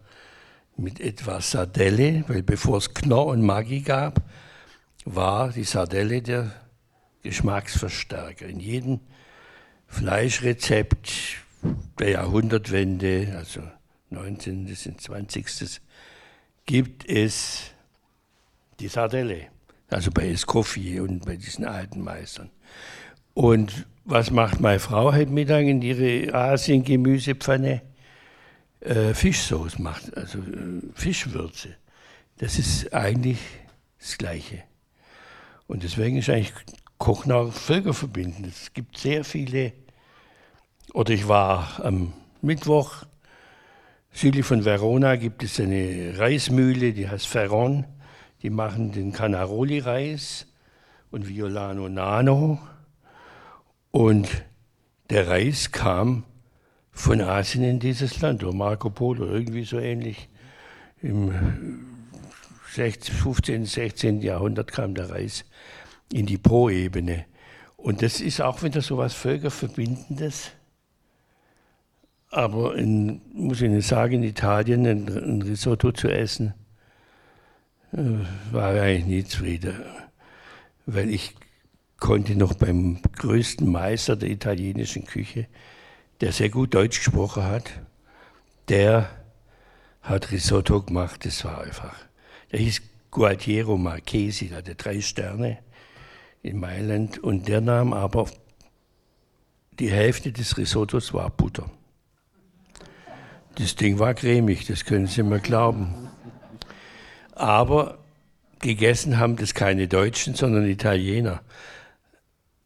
mit etwas Sardelle, weil bevor es Knorr und Maggi gab, war die Sardelle der Geschmacksverstärker. In jedem Fleischrezept der Jahrhundertwende, also 19. bis 20. gibt es die Sardelle. Also bei Escoffier und bei diesen alten Meistern. Und was macht meine Frau heute Mittag in ihre Asien-Gemüsepfanne? Äh, Fischsoße macht, also äh, Fischwürze. Das ist eigentlich das Gleiche. Und deswegen ist eigentlich Kochen auch völkerverbindend. Es gibt sehr viele, oder ich war am Mittwoch, südlich von Verona gibt es eine Reismühle, die heißt Ferron. Die machen den Canaroli-Reis und Violano Nano. Und der Reis kam von Asien in dieses Land, oder Marco Polo, irgendwie so ähnlich. Im 15., 16. Jahrhundert kam der Reis in die Pro-Ebene. Und das ist auch wieder so etwas Völkerverbindendes. Aber in, muss ich Ihnen sagen, in Italien ein, ein Risotto zu essen, äh, war ich eigentlich nie zufrieden. Weil ich konnte noch beim größten Meister der italienischen Küche, der sehr gut Deutsch gesprochen hat, der hat Risotto gemacht, das war einfach. Der hieß Gualtiero Marchesi, der hatte drei Sterne in Mailand und der nahm aber die Hälfte des Risottos war Butter. Das Ding war cremig, das können Sie mir glauben. Aber gegessen haben das keine Deutschen, sondern Italiener.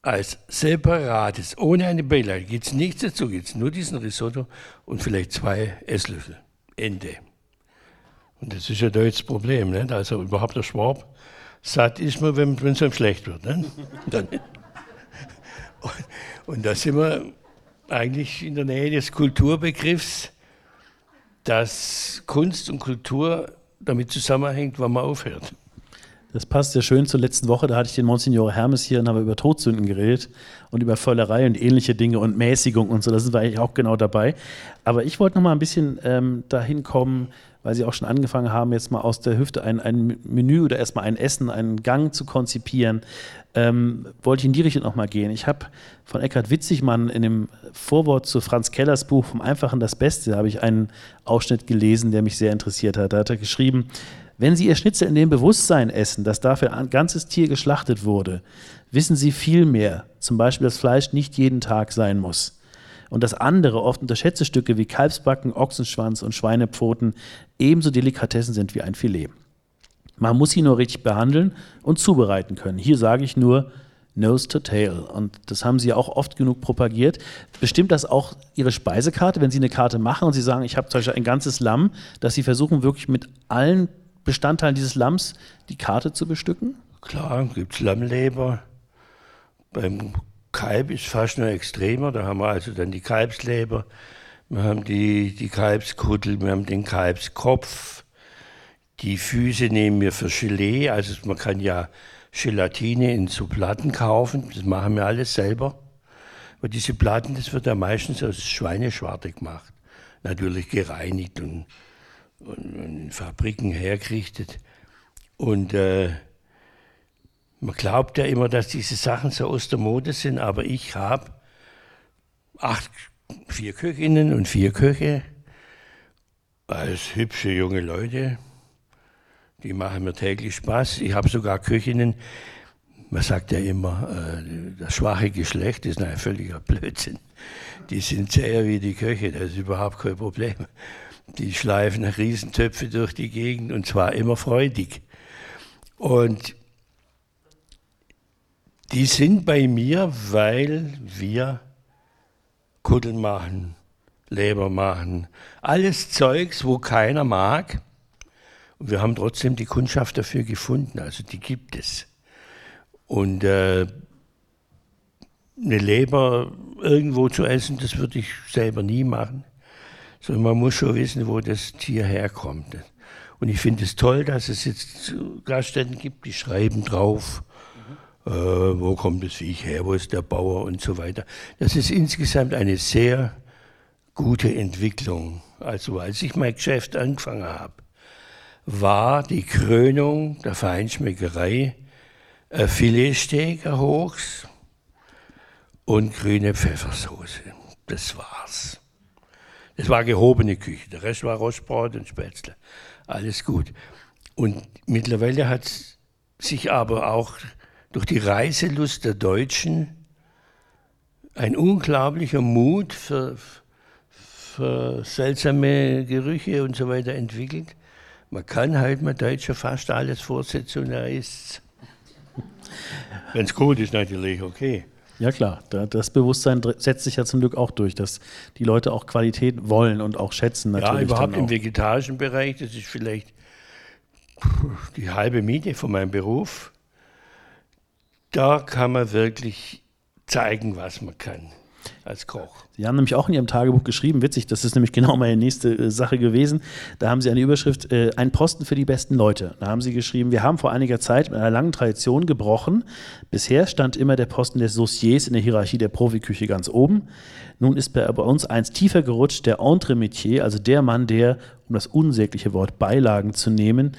Als separates, ohne eine Beilage, gibt es nichts dazu, gibt es nur diesen Risotto und vielleicht zwei Esslöffel. Ende. Und das ist ja das Problem. Nicht? Also überhaupt der Schwab satt ist man, wenn es einem schlecht wird. Und, *laughs* und da sind wir eigentlich in der Nähe des Kulturbegriffs, dass Kunst und Kultur damit zusammenhängt, wann man aufhört. Das passt sehr schön zur letzten Woche. Da hatte ich den Monsignor Hermes hier und habe über Todsünden geredet und über Völlerei und ähnliche Dinge und Mäßigung und so. Da sind wir eigentlich auch genau dabei. Aber ich wollte noch mal ein bisschen ähm, dahin kommen, weil Sie auch schon angefangen haben, jetzt mal aus der Hüfte ein, ein Menü oder erstmal ein Essen, einen Gang zu konzipieren, ähm, wollte ich in die Richtung noch mal gehen. Ich habe von Eckhard Witzigmann in dem Vorwort zu Franz Kellers Buch Vom Einfachen das Beste, habe ich einen Ausschnitt gelesen, der mich sehr interessiert hat. Da hat er geschrieben, wenn Sie Ihr Schnitzel in dem Bewusstsein essen, dass dafür ein ganzes Tier geschlachtet wurde, wissen Sie viel mehr, zum Beispiel, dass Fleisch nicht jeden Tag sein muss und dass andere, oft unterschätzte Stücke wie Kalbsbacken, Ochsenschwanz und Schweinepfoten ebenso Delikatessen sind wie ein Filet. Man muss sie nur richtig behandeln und zubereiten können. Hier sage ich nur Nose to Tail. Und das haben Sie ja auch oft genug propagiert. Bestimmt das auch Ihre Speisekarte, wenn Sie eine Karte machen und Sie sagen, ich habe zum Beispiel ein ganzes Lamm, dass Sie versuchen wirklich mit allen Bestandteilen dieses Lamms die Karte zu bestücken? Klar, gibt es Lammleber. Beim Kalb ist fast noch extremer. Da haben wir also dann die Kalbsleber, wir haben die, die Kalbskuttel, wir haben den Kalbskopf. Die Füße nehmen wir für Gelee. Also man kann ja Gelatine in so Platten kaufen. Das machen wir alles selber. Aber diese Platten, das wird ja meistens aus Schweineschwarte gemacht. Natürlich gereinigt und, und, und in Fabriken hergerichtet. Und äh, man glaubt ja immer, dass diese Sachen so aus der Mode sind, aber ich habe acht, vier Köchinnen und vier Köche als hübsche junge Leute. Die machen mir täglich Spaß. Ich habe sogar Köchinnen, man sagt ja immer, äh, das schwache Geschlecht ist ein völliger Blödsinn. Die sind zäher wie die Köche, das ist überhaupt kein Problem. Die schleifen Riesentöpfe durch die Gegend und zwar immer freudig. Und die sind bei mir, weil wir Kuddeln machen, Leber machen, alles Zeugs, wo keiner mag. Und wir haben trotzdem die Kundschaft dafür gefunden, also die gibt es. Und äh, eine Leber irgendwo zu essen, das würde ich selber nie machen. Sondern man muss schon wissen, wo das Tier herkommt. Und ich finde es toll, dass es jetzt Gaststätten gibt, die schreiben drauf, äh, wo kommt das Viech her, wo ist der Bauer und so weiter. Das ist insgesamt eine sehr gute Entwicklung. Also als ich mein Geschäft angefangen habe, war die Krönung der Feinschmeckerei ein Filetsteak Hochs und grüne Pfeffersoße. Das war's. Das war gehobene Küche. Der Rest war Rostbrot und Spätzle. Alles gut. Und mittlerweile hat sich aber auch durch die Reiselust der Deutschen ein unglaublicher Mut für, für seltsame Gerüche und so weiter entwickelt. Man kann halt mit Deutscher fast alles vorsetzen und er isst. Wenn es gut ist, natürlich okay. Ja klar, das Bewusstsein setzt sich ja zum Glück auch durch, dass die Leute auch Qualität wollen und auch schätzen. Natürlich ja, überhaupt im vegetarischen Bereich, das ist vielleicht die halbe Miete von meinem Beruf. Da kann man wirklich zeigen, was man kann als Koch. Sie haben nämlich auch in Ihrem Tagebuch geschrieben, witzig, das ist nämlich *laughs* genau meine nächste äh, Sache gewesen. Da haben Sie eine Überschrift, äh, ein Posten für die besten Leute. Da haben Sie geschrieben, wir haben vor einiger Zeit mit einer langen Tradition gebrochen. Bisher stand immer der Posten des Sauciers in der Hierarchie der Profiküche ganz oben. Nun ist bei, bei uns eins tiefer gerutscht, der Entremetier, also der Mann, der, um das unsägliche Wort Beilagen zu nehmen,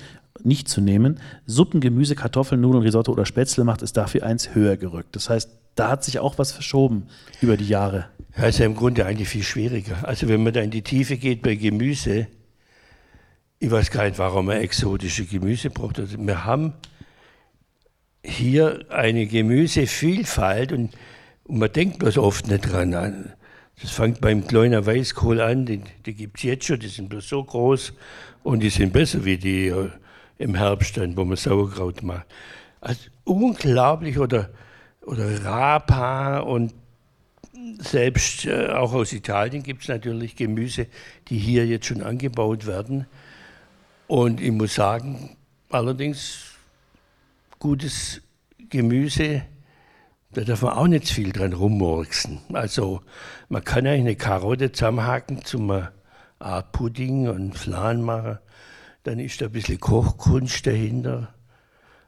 nicht zu nehmen, Suppen, Gemüse, Kartoffeln, Nudeln, Risotto oder Spätzle macht, ist dafür eins höher gerückt. Das heißt, da hat sich auch was verschoben über die Jahre. Ja, ist ja im Grunde eigentlich viel schwieriger. Also wenn man da in die Tiefe geht bei Gemüse, ich weiß gar nicht, warum man exotische Gemüse braucht. Also wir haben hier eine Gemüsevielfalt und, und man denkt bloß oft nicht dran. Das fängt beim kleinen Weißkohl an, die gibt es jetzt schon, die sind bloß so groß und die sind besser wie die äh, im Herbst dann, wo man Sauerkraut macht. Also unglaublich oder oder Rapa und selbst äh, auch aus Italien gibt es natürlich Gemüse, die hier jetzt schon angebaut werden. Und ich muss sagen, allerdings gutes Gemüse, da darf man auch nicht viel dran rummurksen. Also man kann eigentlich eine Karotte zusammenhaken zum Art Pudding und Flan machen. Dann ist da ein bisschen Kochkunst dahinter.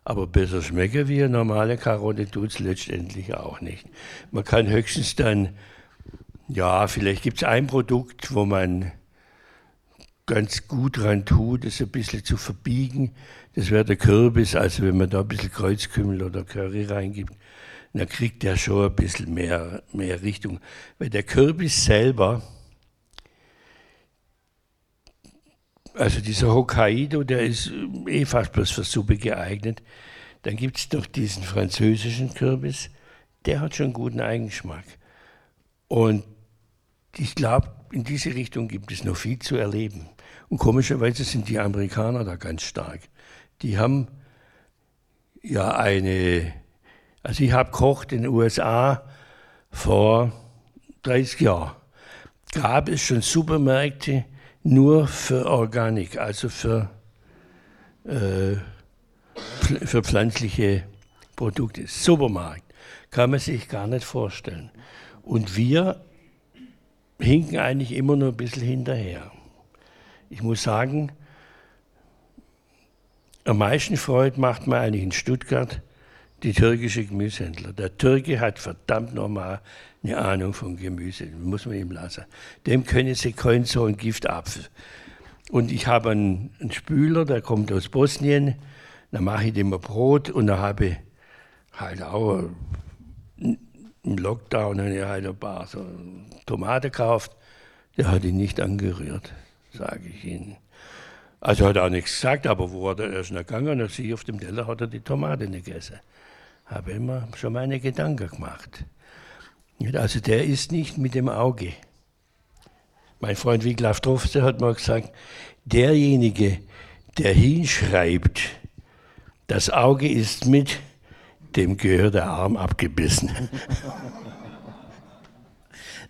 Aber besser schmecken wie eine normale Karotte tut es letztendlich auch nicht. Man kann höchstens dann, ja, vielleicht gibt es ein Produkt, wo man ganz gut dran tut, das ein bisschen zu verbiegen. Das wäre der Kürbis, also wenn man da ein bisschen Kreuzkümmel oder Curry reingibt, dann kriegt der schon ein bisschen mehr, mehr Richtung. Weil der Kürbis selber, Also dieser Hokkaido, der ist eh fast bloß für Suppe geeignet. Dann gibt es noch diesen französischen Kürbis, der hat schon guten Eigenschmack. Und ich glaube, in diese Richtung gibt es noch viel zu erleben. Und komischerweise sind die Amerikaner da ganz stark. Die haben ja eine, also ich habe gekocht in den USA vor 30 Jahren. Gab es schon Supermärkte, nur für Organik, also für, äh, für pflanzliche Produkte. Supermarkt kann man sich gar nicht vorstellen. Und wir hinken eigentlich immer nur ein bisschen hinterher. Ich muss sagen, am meisten Freude macht man eigentlich in Stuttgart die türkische Gemüsehändler. Der Türke hat verdammt nochmal eine Ahnung von Gemüse, muss man ihm lassen. Dem können sie kein so ein Gift ab. Und ich habe einen, einen, Spüler, der kommt aus Bosnien, da mache ich dem ein Brot und da habe ich halt auch im Lockdown halt ein paar so Tomaten gekauft. Der hat ihn nicht angerührt, sage ich Ihnen. Also hat er auch nichts gesagt, aber wo er erst gegangen und sie auf dem Teller hat er die Tomate nicht gegessen. Habe immer schon meine Gedanken gemacht. Also der ist nicht mit dem Auge. Mein Freund Wiglaf Trofze hat mal gesagt, derjenige, der hinschreibt, das Auge ist mit, dem gehört der Arm abgebissen. *laughs*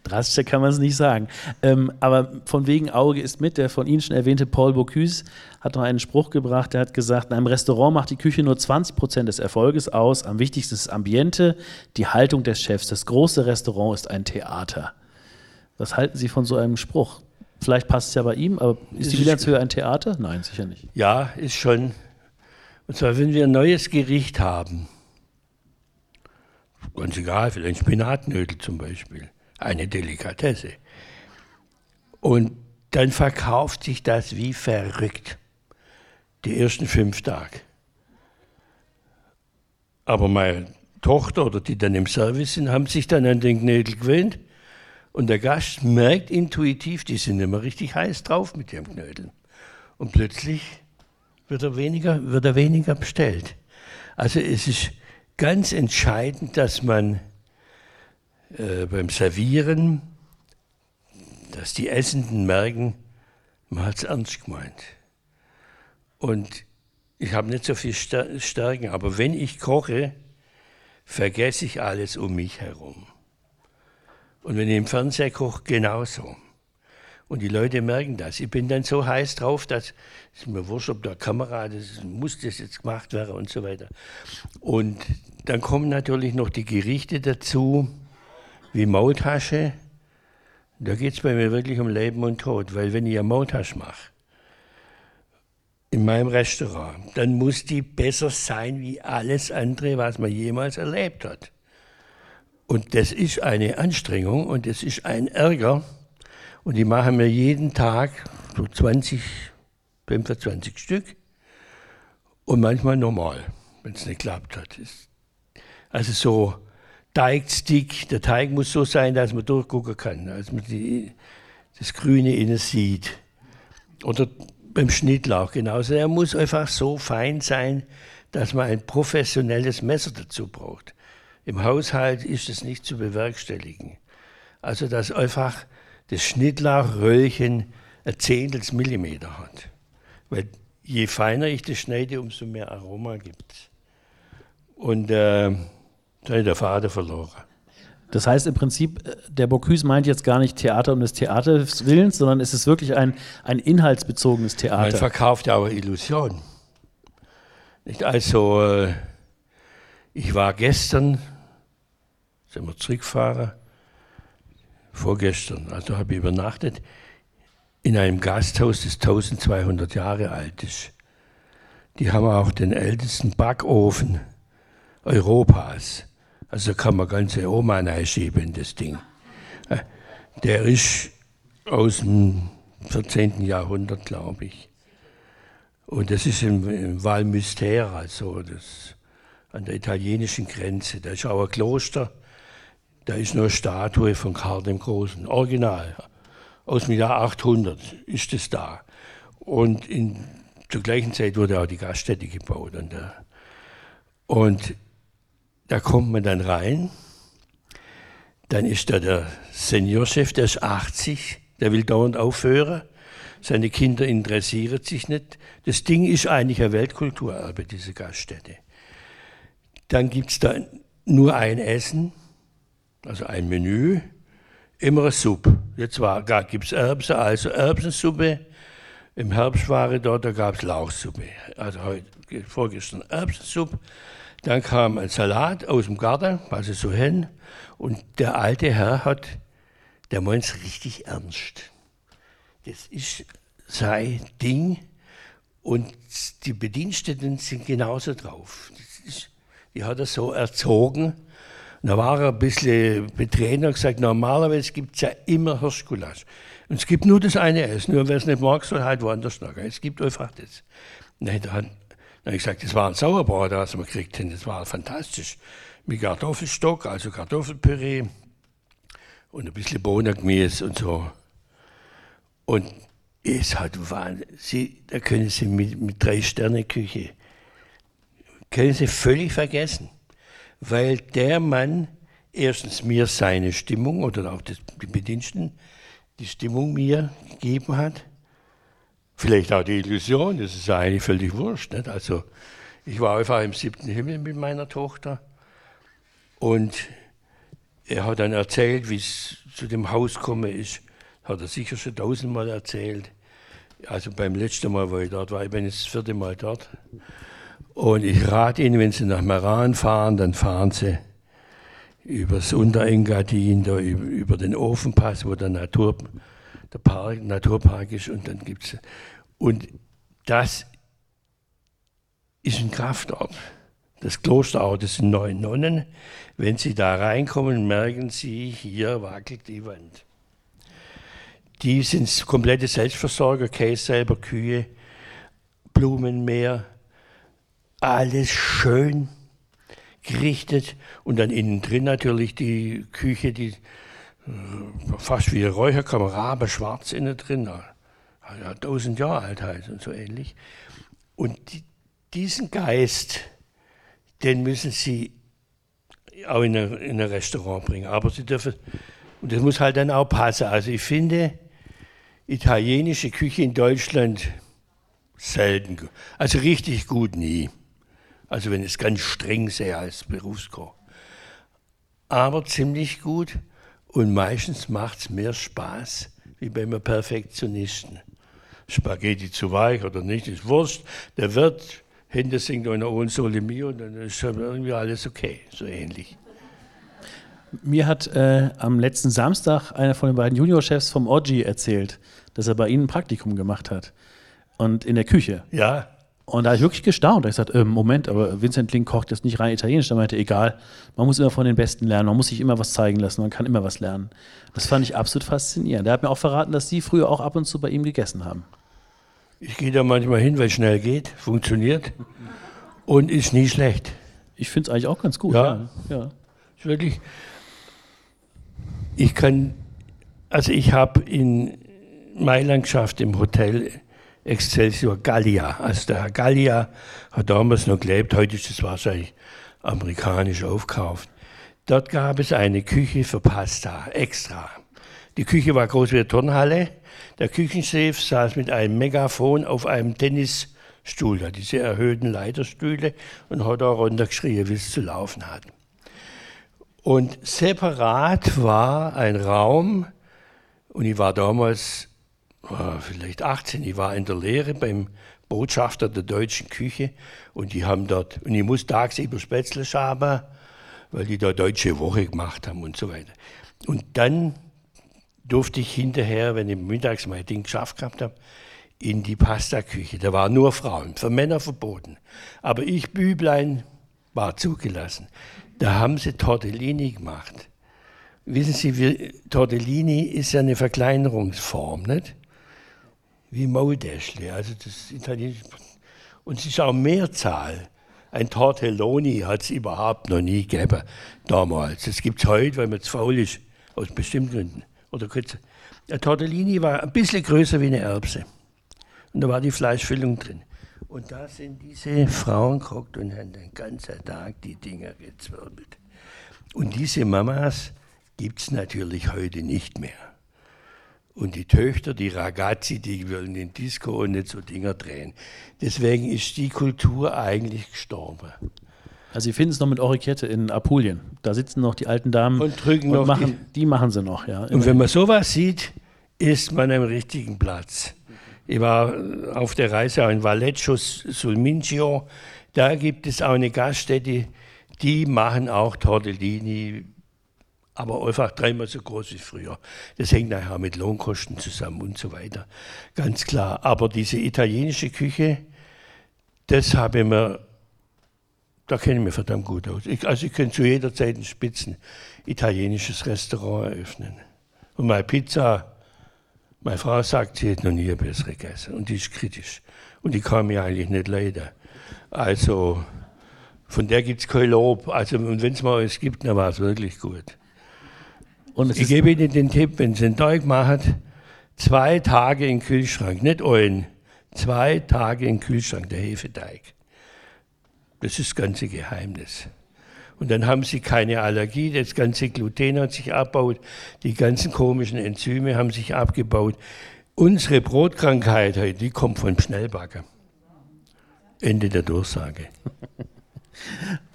Drastischer kann man es nicht sagen. Ähm, aber von wegen Auge ist mit, der von Ihnen schon erwähnte Paul Bocuse hat noch einen Spruch gebracht, der hat gesagt, in einem Restaurant macht die Küche nur 20 Prozent des Erfolges aus. Am wichtigsten ist das Ambiente, die Haltung des Chefs. Das große Restaurant ist ein Theater. Was halten Sie von so einem Spruch? Vielleicht passt es ja bei ihm, aber ist die Bilanzhöhe ein Theater? Nein, sicher nicht. Ja, ist schon. Und zwar, wenn wir ein neues Gericht haben, ganz egal, vielleicht Spinatnödel zum Beispiel, eine Delikatesse. Und dann verkauft sich das wie verrückt. Die ersten fünf Tage. Aber meine Tochter oder die dann im Service sind, haben sich dann an den Knödel gewöhnt. Und der Gast merkt intuitiv, die sind immer richtig heiß drauf mit ihrem Knödeln. Und plötzlich wird er weniger, wird er weniger bestellt. Also es ist ganz entscheidend, dass man äh, beim Servieren, dass die Essenden merken, man hat es ernst gemeint. Und ich habe nicht so viel Stärken, aber wenn ich koche, vergesse ich alles um mich herum. Und wenn ich im Fernseher koche, genauso. Und die Leute merken das. Ich bin dann so heiß drauf, dass es mir wurscht, ob der Kamera, das muss das jetzt gemacht werden und so weiter. Und dann kommen natürlich noch die Gerichte dazu, wie Maultasche. Da geht es bei mir wirklich um Leben und Tod, weil wenn ich eine Maultasche mache, in meinem Restaurant, dann muss die besser sein wie alles andere, was man jemals erlebt hat. Und das ist eine Anstrengung und das ist ein Ärger. Und die machen mir jeden Tag so 20, 25 Stück und manchmal normal, wenn es nicht klappt hat. Also so Teigstick, der Teig muss so sein, dass man durchgucken kann, dass man die, das Grüne innen sieht. Oder beim Schnittlauch genauso. Er muss einfach so fein sein, dass man ein professionelles Messer dazu braucht. Im Haushalt ist es nicht zu bewerkstelligen. Also, dass einfach das Schnittlauchröllchen ein Zehntels Millimeter hat. Weil je feiner ich das schneide, umso mehr Aroma gibt es. Und äh, da ich der Vater verloren. Das heißt im Prinzip, äh, der Bocuse meint jetzt gar nicht Theater um des Theaters Willens, sondern es ist wirklich ein, ein inhaltsbezogenes Theater. Man verkauft ja auch Illusionen. Nicht also, äh, ich war gestern, sind wir zurückgefahren, vorgestern, also habe ich übernachtet, in einem Gasthaus, das 1200 Jahre alt ist. Die haben auch den ältesten Backofen Europas. Also kann man ganze Oma reinschieben in das Ding. Äh, der ist aus dem 14. Jahrhundert, glaube ich. Und das ist im, im Val Mystère, also das, an der italienischen Grenze. Da ist auch ein Kloster, da ist nur eine Statue von Karl dem Großen, original. Aus dem Jahr 800 ist es da. Und in, zur gleichen Zeit wurde auch die Gaststätte gebaut. Und, und da kommt man dann rein, dann ist da der Seniorchef, der ist 80, der will dauernd aufhören. Seine Kinder interessieren sich nicht. Das Ding ist eigentlich ein Weltkulturerbe, diese Gaststätte. Dann gibt es da nur ein Essen, also ein Menü, immer eine Suppe. Jetzt gibt es Erbsen, also Erbsensuppe. Im Herbst war ich dort, da gab es Lauchsuppe. Also heute, vorgestern Erbsensuppe. Dann kam ein Salat aus dem Garten, also so hin. Und der alte Herr hat, der meint es richtig ernst. Das ist sein Ding. Und die Bediensteten sind genauso drauf. Ist, die hat er so erzogen. Da war er ein bisschen betreten und gesagt, normalerweise gibt es ja immer Hirschgulasch. Und es gibt nur das eine Essen. Nur wer es nicht mag, soll halt woanders noch. Es gibt einfach das. Und dann hat dann habe ich gesagt, das war ein Sauerbrot, was wir gekriegt haben. Das war fantastisch. Mit Kartoffelstock, also Kartoffelpüree und ein bisschen Bohnengemüse und so. Und es hat Wahnsinn. da können Sie mit, mit drei Sterne Küche, können Sie völlig vergessen. Weil der Mann erstens mir seine Stimmung oder auch das, die Bediensteten die Stimmung mir gegeben hat Vielleicht auch die Illusion, das ist ja eigentlich völlig wurscht. Nicht? Also ich war einfach im siebten Himmel mit meiner Tochter und er hat dann erzählt, wie es zu dem Haus gekommen ist. Hat er sicher schon tausendmal erzählt. Also beim letzten Mal, wo ich dort war, ich bin jetzt das vierte Mal dort. Und ich rate Ihnen, wenn Sie nach Meran fahren, dann fahren Sie übers Unterengadin, da über den Ofenpass, wo der Natur der Park, Naturpark ist und dann gibt es. Und das ist ein Kraftort. Das Klosterort, das sind neun Nonnen. Wenn Sie da reinkommen, merken Sie, hier wackelt die Wand. Die sind komplette Selbstversorger, Käse selber, Kühe, Blumenmeer, alles schön gerichtet und dann innen drin natürlich die Küche, die fast wie Räucherkammer, Rabe schwarz innen drin, ja, tausend Jahre alt halt und so ähnlich. Und die, diesen Geist, den müssen Sie auch in ein, in ein Restaurant bringen. Aber Sie dürfen, und das muss halt dann auch passen. Also ich finde italienische Küche in Deutschland selten, also richtig gut nie. Also wenn es ganz streng sehr als Berufskoch. Aber ziemlich gut und meistens macht es mehr Spaß wie bei einem Perfektionisten. Spaghetti zu weich oder nicht, ist Wurst. Der Wirt hinter singt einer Un Sole Mio und dann ist irgendwie alles okay, so ähnlich. Mir hat äh, am letzten Samstag einer von den beiden Juniorchefs vom Oggi erzählt, dass er bei Ihnen ein Praktikum gemacht hat. Und in der Küche. Ja. Und da habe ich wirklich gestaunt. Da habe ich gesagt, äh, Moment, aber Vincent Link kocht jetzt nicht rein italienisch. Da meinte, egal, man muss immer von den Besten lernen, man muss sich immer was zeigen lassen, man kann immer was lernen. Das fand ich absolut faszinierend. Der hat mir auch verraten, dass Sie früher auch ab und zu bei ihm gegessen haben. Ich gehe da manchmal hin, weil es schnell geht, funktioniert und ist nie schlecht. Ich finde es eigentlich auch ganz gut. Ja. ja. ja. Ist wirklich. Ich kann, also ich habe in Mailand geschafft im Hotel Excelsior Gallia. Also der Herr Gallia hat damals noch gelebt, heute ist es wahrscheinlich amerikanisch aufgekauft. Dort gab es eine Küche für Pasta, extra. Die Küche war groß wie eine Turnhalle der Küchenchef saß mit einem Megafon auf einem Tennisstuhl, da diese erhöhten Leiterstühle, und hat da runtergeschrien, wie es zu laufen hat. Und separat war ein Raum, und ich war damals war vielleicht 18, ich war in der Lehre beim Botschafter der deutschen Küche und die haben dort, und ich muss tagsüber Spätzle schaben, weil die da deutsche Woche gemacht haben und so weiter. Und dann durfte ich hinterher, wenn ich mittags mein Ding geschafft gehabt habe, in die Pastaküche. Da waren nur Frauen, für Männer verboten. Aber ich, Büblein, war zugelassen. Da haben sie Tortellini gemacht. Wissen Sie, Tortellini ist ja eine Verkleinerungsform, nicht? Wie Maultäschle, also das italienische. Und es ist auch Mehrzahl. Ein Tortelloni hat es überhaupt noch nie gegeben damals. Das gibt es heute, weil man zu faul ist, aus bestimmten Gründen oder kürzer. Der Tortellini war ein bisschen größer wie eine Erbse. Und da war die Fleischfüllung drin. Und da sind diese Frauen gekocht und haben den ganzen Tag die Dinger gezwirbelt. Und diese Mamas gibt es natürlich heute nicht mehr. Und die Töchter, die Ragazzi, die wollen in Disco und nicht so Dinger drehen. Deswegen ist die Kultur eigentlich gestorben. Also Sie finden es noch mit Orikette in Apulien. Da sitzen noch die alten Damen und drücken und noch machen, die, die, machen sie noch, ja. Und wenn man sowas sieht, ist man am richtigen Platz. Ich war auf der Reise in Valleccio sul Mincio. Da gibt es auch eine Gaststätte, die machen auch Tortellini, aber einfach dreimal so groß wie früher. Das hängt nachher mit Lohnkosten zusammen und so weiter. Ganz klar. Aber diese italienische Küche, das habe ich mir da kenne ich mich verdammt gut aus. Ich, also ich könnte zu jeder Zeit ein spitzen italienisches Restaurant eröffnen. Und meine Pizza, meine Frau sagt, sie hätte noch nie eine bessere gegessen. Und die ist kritisch. Und die kann mir eigentlich nicht leiden. Also von der gibt es kein Lob. Also, und wenn es mal es gibt, dann war es wirklich gut. Ich gebe Ihnen den Tipp, wenn Sie einen Teig machen, zwei Tage im Kühlschrank, nicht einen, zwei Tage im Kühlschrank, der Hefeteig. Das ist das ganze Geheimnis. Und dann haben sie keine Allergie, das ganze Gluten hat sich abgebaut, die ganzen komischen Enzyme haben sich abgebaut. Unsere Brotkrankheit, die kommt von Schnellbacker. Ende der Durchsage. *laughs*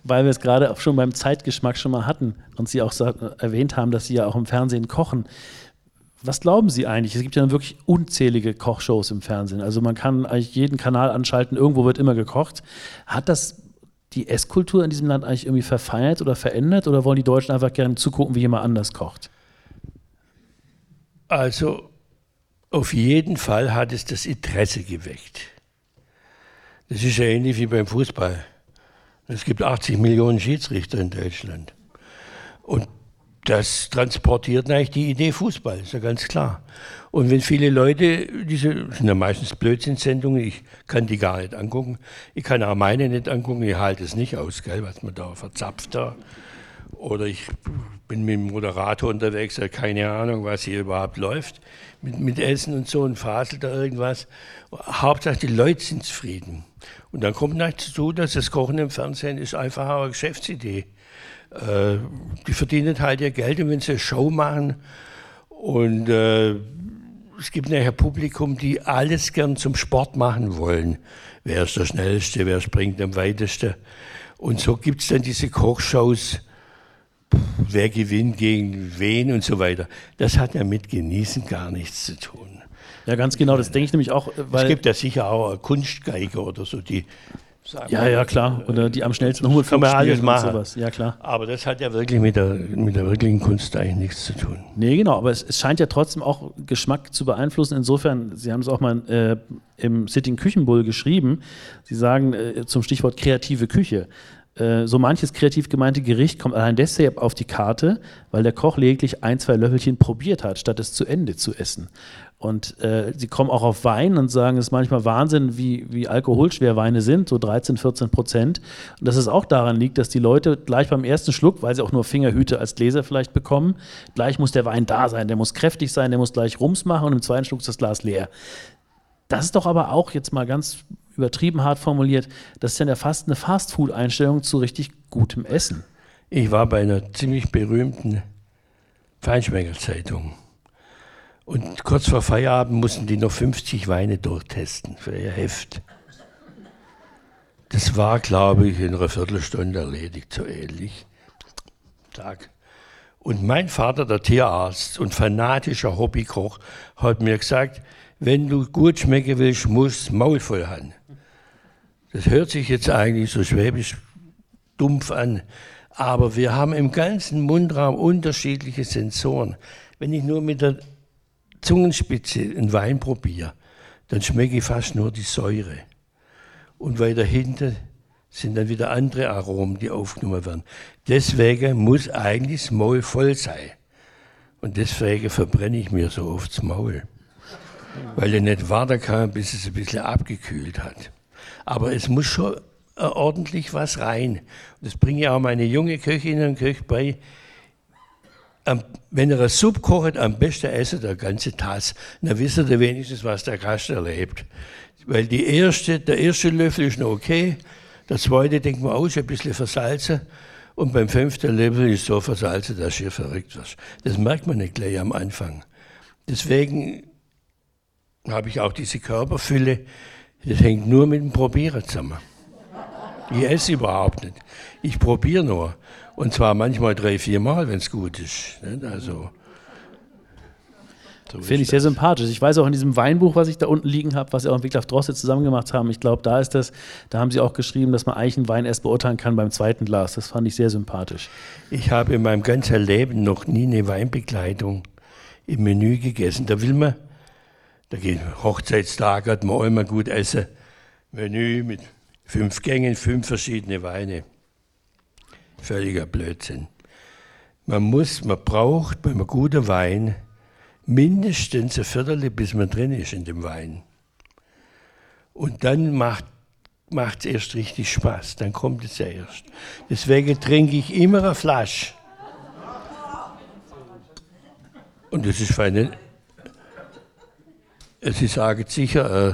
Weil wir es gerade auch schon beim Zeitgeschmack schon mal hatten und Sie auch erwähnt haben, dass Sie ja auch im Fernsehen kochen. Was glauben Sie eigentlich? Es gibt ja wirklich unzählige Kochshows im Fernsehen. Also man kann eigentlich jeden Kanal anschalten, irgendwo wird immer gekocht. Hat das die Esskultur in diesem Land eigentlich irgendwie verfeinert oder verändert oder wollen die Deutschen einfach gerne zugucken, wie jemand anders kocht? Also auf jeden Fall hat es das Interesse geweckt. Das ist ja ähnlich wie beim Fußball. Es gibt 80 Millionen Schiedsrichter in Deutschland. Und das transportiert eigentlich die Idee Fußball, ist ja ganz klar. Und wenn viele Leute, diese sind ja meistens Blödsinnsendungen, ich kann die gar nicht angucken. Ich kann auch meine nicht angucken, ich halte es nicht aus, gell, was man da verzapft da. Oder ich bin mit dem Moderator unterwegs, keine Ahnung, was hier überhaupt läuft, mit, mit Essen und so und faselt da irgendwas. Hauptsache, die Leute sind zufrieden. Und dann kommt dazu, dass das Kochen im Fernsehen ist einfach eine Geschäftsidee. Äh, die verdienen halt ihr Geld wenn sie eine Show machen und äh, es gibt nachher Publikum, die alles gern zum Sport machen wollen. Wer ist der Schnellste, wer springt am weitesten. Und so gibt es dann diese Kochshows, wer gewinnt gegen wen und so weiter. Das hat ja mit Genießen gar nichts zu tun. Ja, ganz genau, das denke ich nämlich auch. Weil es gibt ja sicher auch Kunstgeiger oder so, die ja, ja, klar. Oder die am schnellsten Hummelflug spielen alles machen. sowas. Ja, klar. Aber das hat ja wirklich mit der, mit der wirklichen Kunst eigentlich nichts zu tun. Nee, genau. Aber es, es scheint ja trotzdem auch Geschmack zu beeinflussen. Insofern, Sie haben es auch mal äh, im Sitting Küchenbull geschrieben. Sie sagen äh, zum Stichwort kreative Küche. Äh, so manches kreativ gemeinte Gericht kommt allein deshalb auf die Karte, weil der Koch lediglich ein, zwei Löffelchen probiert hat, statt es zu Ende zu essen. Und äh, sie kommen auch auf Wein und sagen, es ist manchmal Wahnsinn, wie, wie alkoholschwer Weine sind, so 13, 14 Prozent. Und dass es auch daran liegt, dass die Leute gleich beim ersten Schluck, weil sie auch nur Fingerhüte als Gläser vielleicht bekommen, gleich muss der Wein da sein, der muss kräftig sein, der muss gleich Rums machen und im zweiten Schluck ist das Glas leer. Das ist doch aber auch jetzt mal ganz übertrieben hart formuliert, das ist ja fast eine Fastfood-Einstellung zu richtig gutem Essen. Ich war bei einer ziemlich berühmten Feinschmeckerzeitung. Und kurz vor Feierabend mussten die noch 50 Weine durchtesten für ihr Heft. Das war, glaube ich, in einer Viertelstunde erledigt, so ähnlich. Tag. Und mein Vater, der Tierarzt und fanatischer Hobbykoch, hat mir gesagt, wenn du gut schmecken willst, musst Maul voll haben. Das hört sich jetzt eigentlich so schwäbisch dumpf an, aber wir haben im ganzen Mundraum unterschiedliche Sensoren. Wenn ich nur mit der Zungenspitze einen Wein probiere, dann schmecke ich fast nur die Säure. Und weiter hinten sind dann wieder andere Aromen, die aufgenommen werden. Deswegen muss eigentlich das Maul voll sein. Und deswegen verbrenne ich mir so oft das Maul. Weil ich nicht warten kann, bis es ein bisschen abgekühlt hat. Aber es muss schon ordentlich was rein. Das bringe ich auch meine junge Köchinnen und Köche bei wenn eine Suppe kocht, am besten essen der ganze Tass. Dann wisst ihr wenigstens, was der Gast erlebt. Weil die erste, der erste Löffel ist noch okay, der zweite denkt man aus, ein bisschen versalzen. Und beim fünften Löffel ist so versalzen, dass hier verrückt wird. Das merkt man nicht gleich am Anfang. Deswegen habe ich auch diese Körperfülle. Das hängt nur mit dem Probieren zusammen. Ich esse überhaupt nicht. Ich probiere nur. Und zwar manchmal drei, vier Mal, wenn es gut ist. Also, so Finde ich sehr sympathisch. Ich weiß auch in diesem Weinbuch, was ich da unten liegen habe, was Sie auch mit Wiglaf Droste zusammen gemacht haben, ich glaube, da ist das, da haben Sie auch geschrieben, dass man eigentlich einen Wein erst beurteilen kann beim zweiten Glas. Das fand ich sehr sympathisch. Ich habe in meinem ganzen Leben noch nie eine Weinbegleitung im Menü gegessen. Da will man, da geht Hochzeitstag, hat man immer gut essen. Menü mit fünf Gängen, fünf verschiedene Weine. Völliger Blödsinn. Man muss, man braucht bei einem guten Wein mindestens ein Viertel, bis man drin ist in dem Wein. Und dann macht es erst richtig Spaß, dann kommt es ja erst. Deswegen trinke ich immer eine Flasche. Und das ist fein. Sie sagen sicher, äh,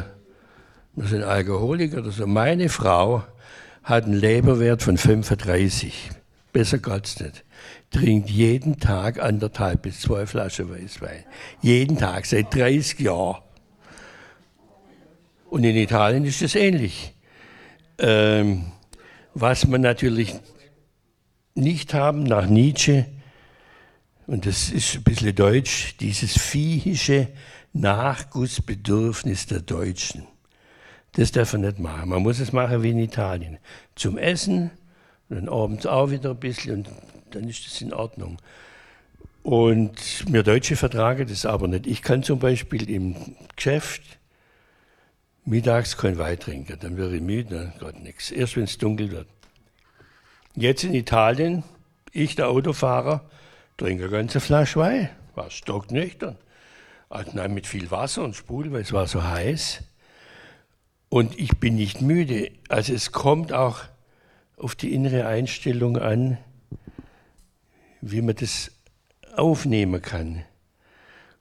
wir sind Alkoholiker oder so. Meine Frau hat einen Leberwert von 35. Besser geht's nicht. Trinkt jeden Tag anderthalb bis zwei Flaschen Weißwein. Jeden Tag, seit 30 Jahren. Und in Italien ist das ähnlich. Ähm, was man natürlich nicht haben nach Nietzsche, und das ist ein bisschen deutsch, dieses viehische Nachgussbedürfnis der Deutschen. Das darf man nicht machen. Man muss es machen wie in Italien. Zum Essen, dann abends auch wieder ein bisschen und dann ist das in Ordnung. Und wir Deutsche vertragen das aber nicht. Ich kann zum Beispiel im Geschäft mittags kein Wein trinken, dann wäre ich müde, dann geht nichts. Erst wenn es dunkel wird. Jetzt in Italien, ich, der Autofahrer, trinke eine ganze Flasche Wein. War stocknüchtern. Also nein, mit viel Wasser und Sprudel, weil es war so heiß. Und ich bin nicht müde. Also es kommt auch auf die innere Einstellung an, wie man das aufnehmen kann.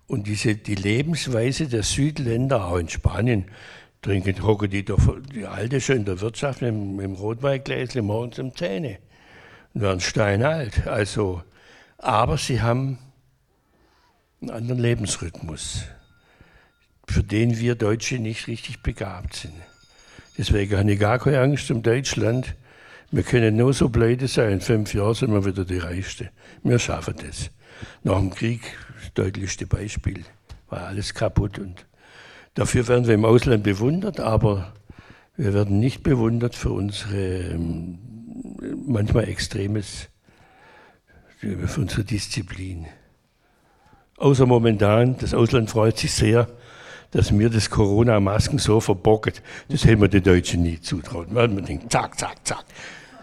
Und diese, die Lebensweise der Südländer, auch in Spanien, trinken, hocken die, die Alte schon in der Wirtschaft mit, dem Rotweingläschen morgens um Zähne und werden steinalt. Also, aber sie haben einen anderen Lebensrhythmus, für den wir Deutsche nicht richtig begabt sind. Deswegen habe ich gar keine Angst um Deutschland. Wir können nur so pleite sein. In fünf Jahren sind wir wieder die Reichste. Wir schaffen das. Nach dem Krieg, das deutlichste Beispiel, war alles kaputt. Und dafür werden wir im Ausland bewundert, aber wir werden nicht bewundert für unsere ähm, manchmal extremes, für unsere Disziplin. Außer momentan, das Ausland freut sich sehr, dass mir das Corona-Masken so verbocket. Das hätten wir den Deutschen nie zutraut. Man denkt, zack, zack, zack,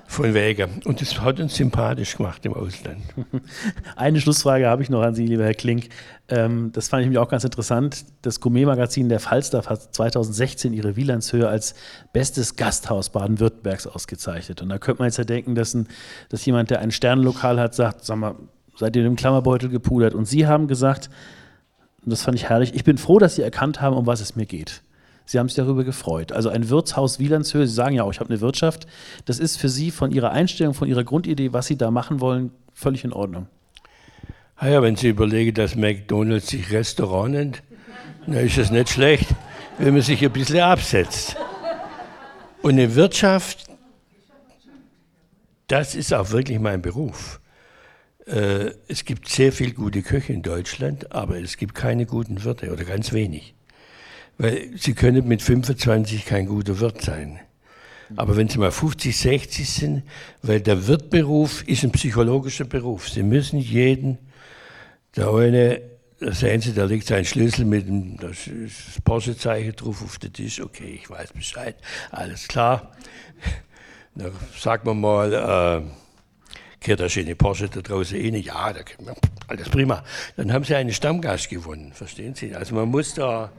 von wegen. Und das hat uns sympathisch gemacht im Ausland. *laughs* Eine Schlussfrage habe ich noch an Sie, lieber Herr Klink. Ähm, das fand ich nämlich auch ganz interessant. Das Gourmet-Magazin der Falstaff hat 2016 ihre Wielandshöhe als bestes Gasthaus Baden-Württembergs ausgezeichnet. Und da könnte man jetzt ja denken, dass, ein, dass jemand, der ein Sternenlokal hat, sagt, sag mal, seid ihr im Klammerbeutel gepudert? Und Sie haben gesagt, und das fand ich herrlich, ich bin froh, dass Sie erkannt haben, um was es mir geht. Sie haben sich darüber gefreut. Also ein Wirtshaus Wielandshöhe, Sie sagen ja auch, ich habe eine Wirtschaft. Das ist für Sie von Ihrer Einstellung, von Ihrer Grundidee, was Sie da machen wollen, völlig in Ordnung. Ah ja, wenn Sie überlegen, dass McDonalds sich Restaurant nennt, dann ist es nicht schlecht, wenn man sich ein bisschen absetzt. Und eine Wirtschaft, das ist auch wirklich mein Beruf. Äh, es gibt sehr viele gute Köche in Deutschland, aber es gibt keine guten Wirte oder ganz wenig. Weil Sie können mit 25 kein guter Wirt sein. Aber wenn Sie mal 50, 60 sind, weil der Wirtberuf ist ein psychologischer Beruf. Sie müssen jeden, der eine, da sehen Sie, da liegt sein Schlüssel mit dem das, das Porsche-Zeichen drauf auf den Tisch. Okay, ich weiß Bescheid, alles klar. Da sagt man mal, äh, gehört da schöne Porsche da draußen rein? Ja, da, alles prima. Dann haben Sie einen Stammgast gewonnen, verstehen Sie? Also man muss da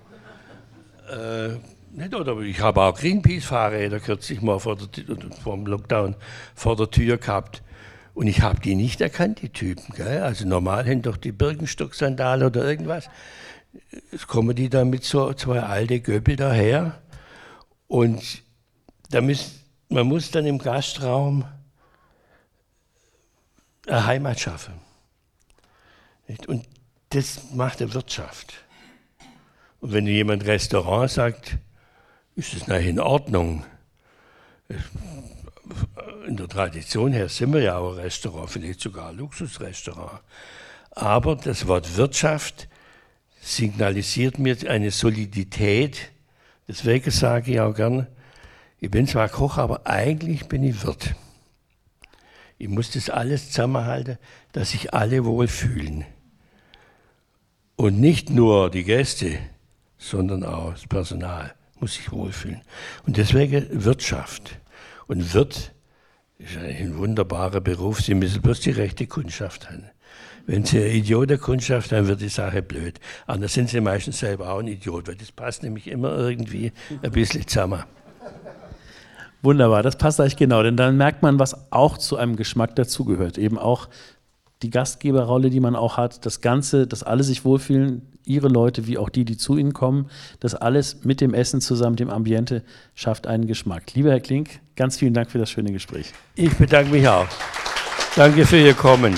äh, nicht, oder ich habe auch Greenpeace-Fahrräder kürzlich mal vor, der, vor dem Lockdown vor der Tür gehabt. Und ich habe die nicht erkannt, die Typen. Gell? Also normal haben doch die Birkenstock-Sandale oder irgendwas. Jetzt kommen die da mit so zwei alte Göppel daher. Und da müß, man muss dann im Gastraum eine Heimat schaffen. Und das macht eine Wirtschaft. Und wenn jemand Restaurant sagt, ist das nachher in Ordnung. In der Tradition her sind wir ja auch ein Restaurant, vielleicht sogar ein Luxusrestaurant. Aber das Wort Wirtschaft signalisiert mir eine Solidität. Deswegen sage ich auch gern, ich bin zwar Koch, aber eigentlich bin ich Wirt. Ich muss das alles zusammenhalten, dass sich alle wohlfühlen. Und nicht nur die Gäste, sondern auch das Personal muss sich wohlfühlen. Und deswegen Wirtschaft. Und Wirt ist ein wunderbarer Beruf. Sie müssen bloß die rechte Kundschaft haben. Wenn Sie ein Idiot der Kundschaft haben, wird die Sache blöd. Anders sind Sie meistens selber auch ein Idiot, weil das passt nämlich immer irgendwie ein bisschen zusammen. Wunderbar, das passt eigentlich genau, denn dann merkt man, was auch zu einem Geschmack dazugehört. Eben auch die Gastgeberrolle, die man auch hat, das Ganze, dass alle sich wohlfühlen, ihre Leute wie auch die, die zu ihnen kommen, das alles mit dem Essen zusammen, dem Ambiente, schafft einen Geschmack. Lieber Herr Klink, ganz vielen Dank für das schöne Gespräch. Ich bedanke mich auch. Danke für Ihr Kommen.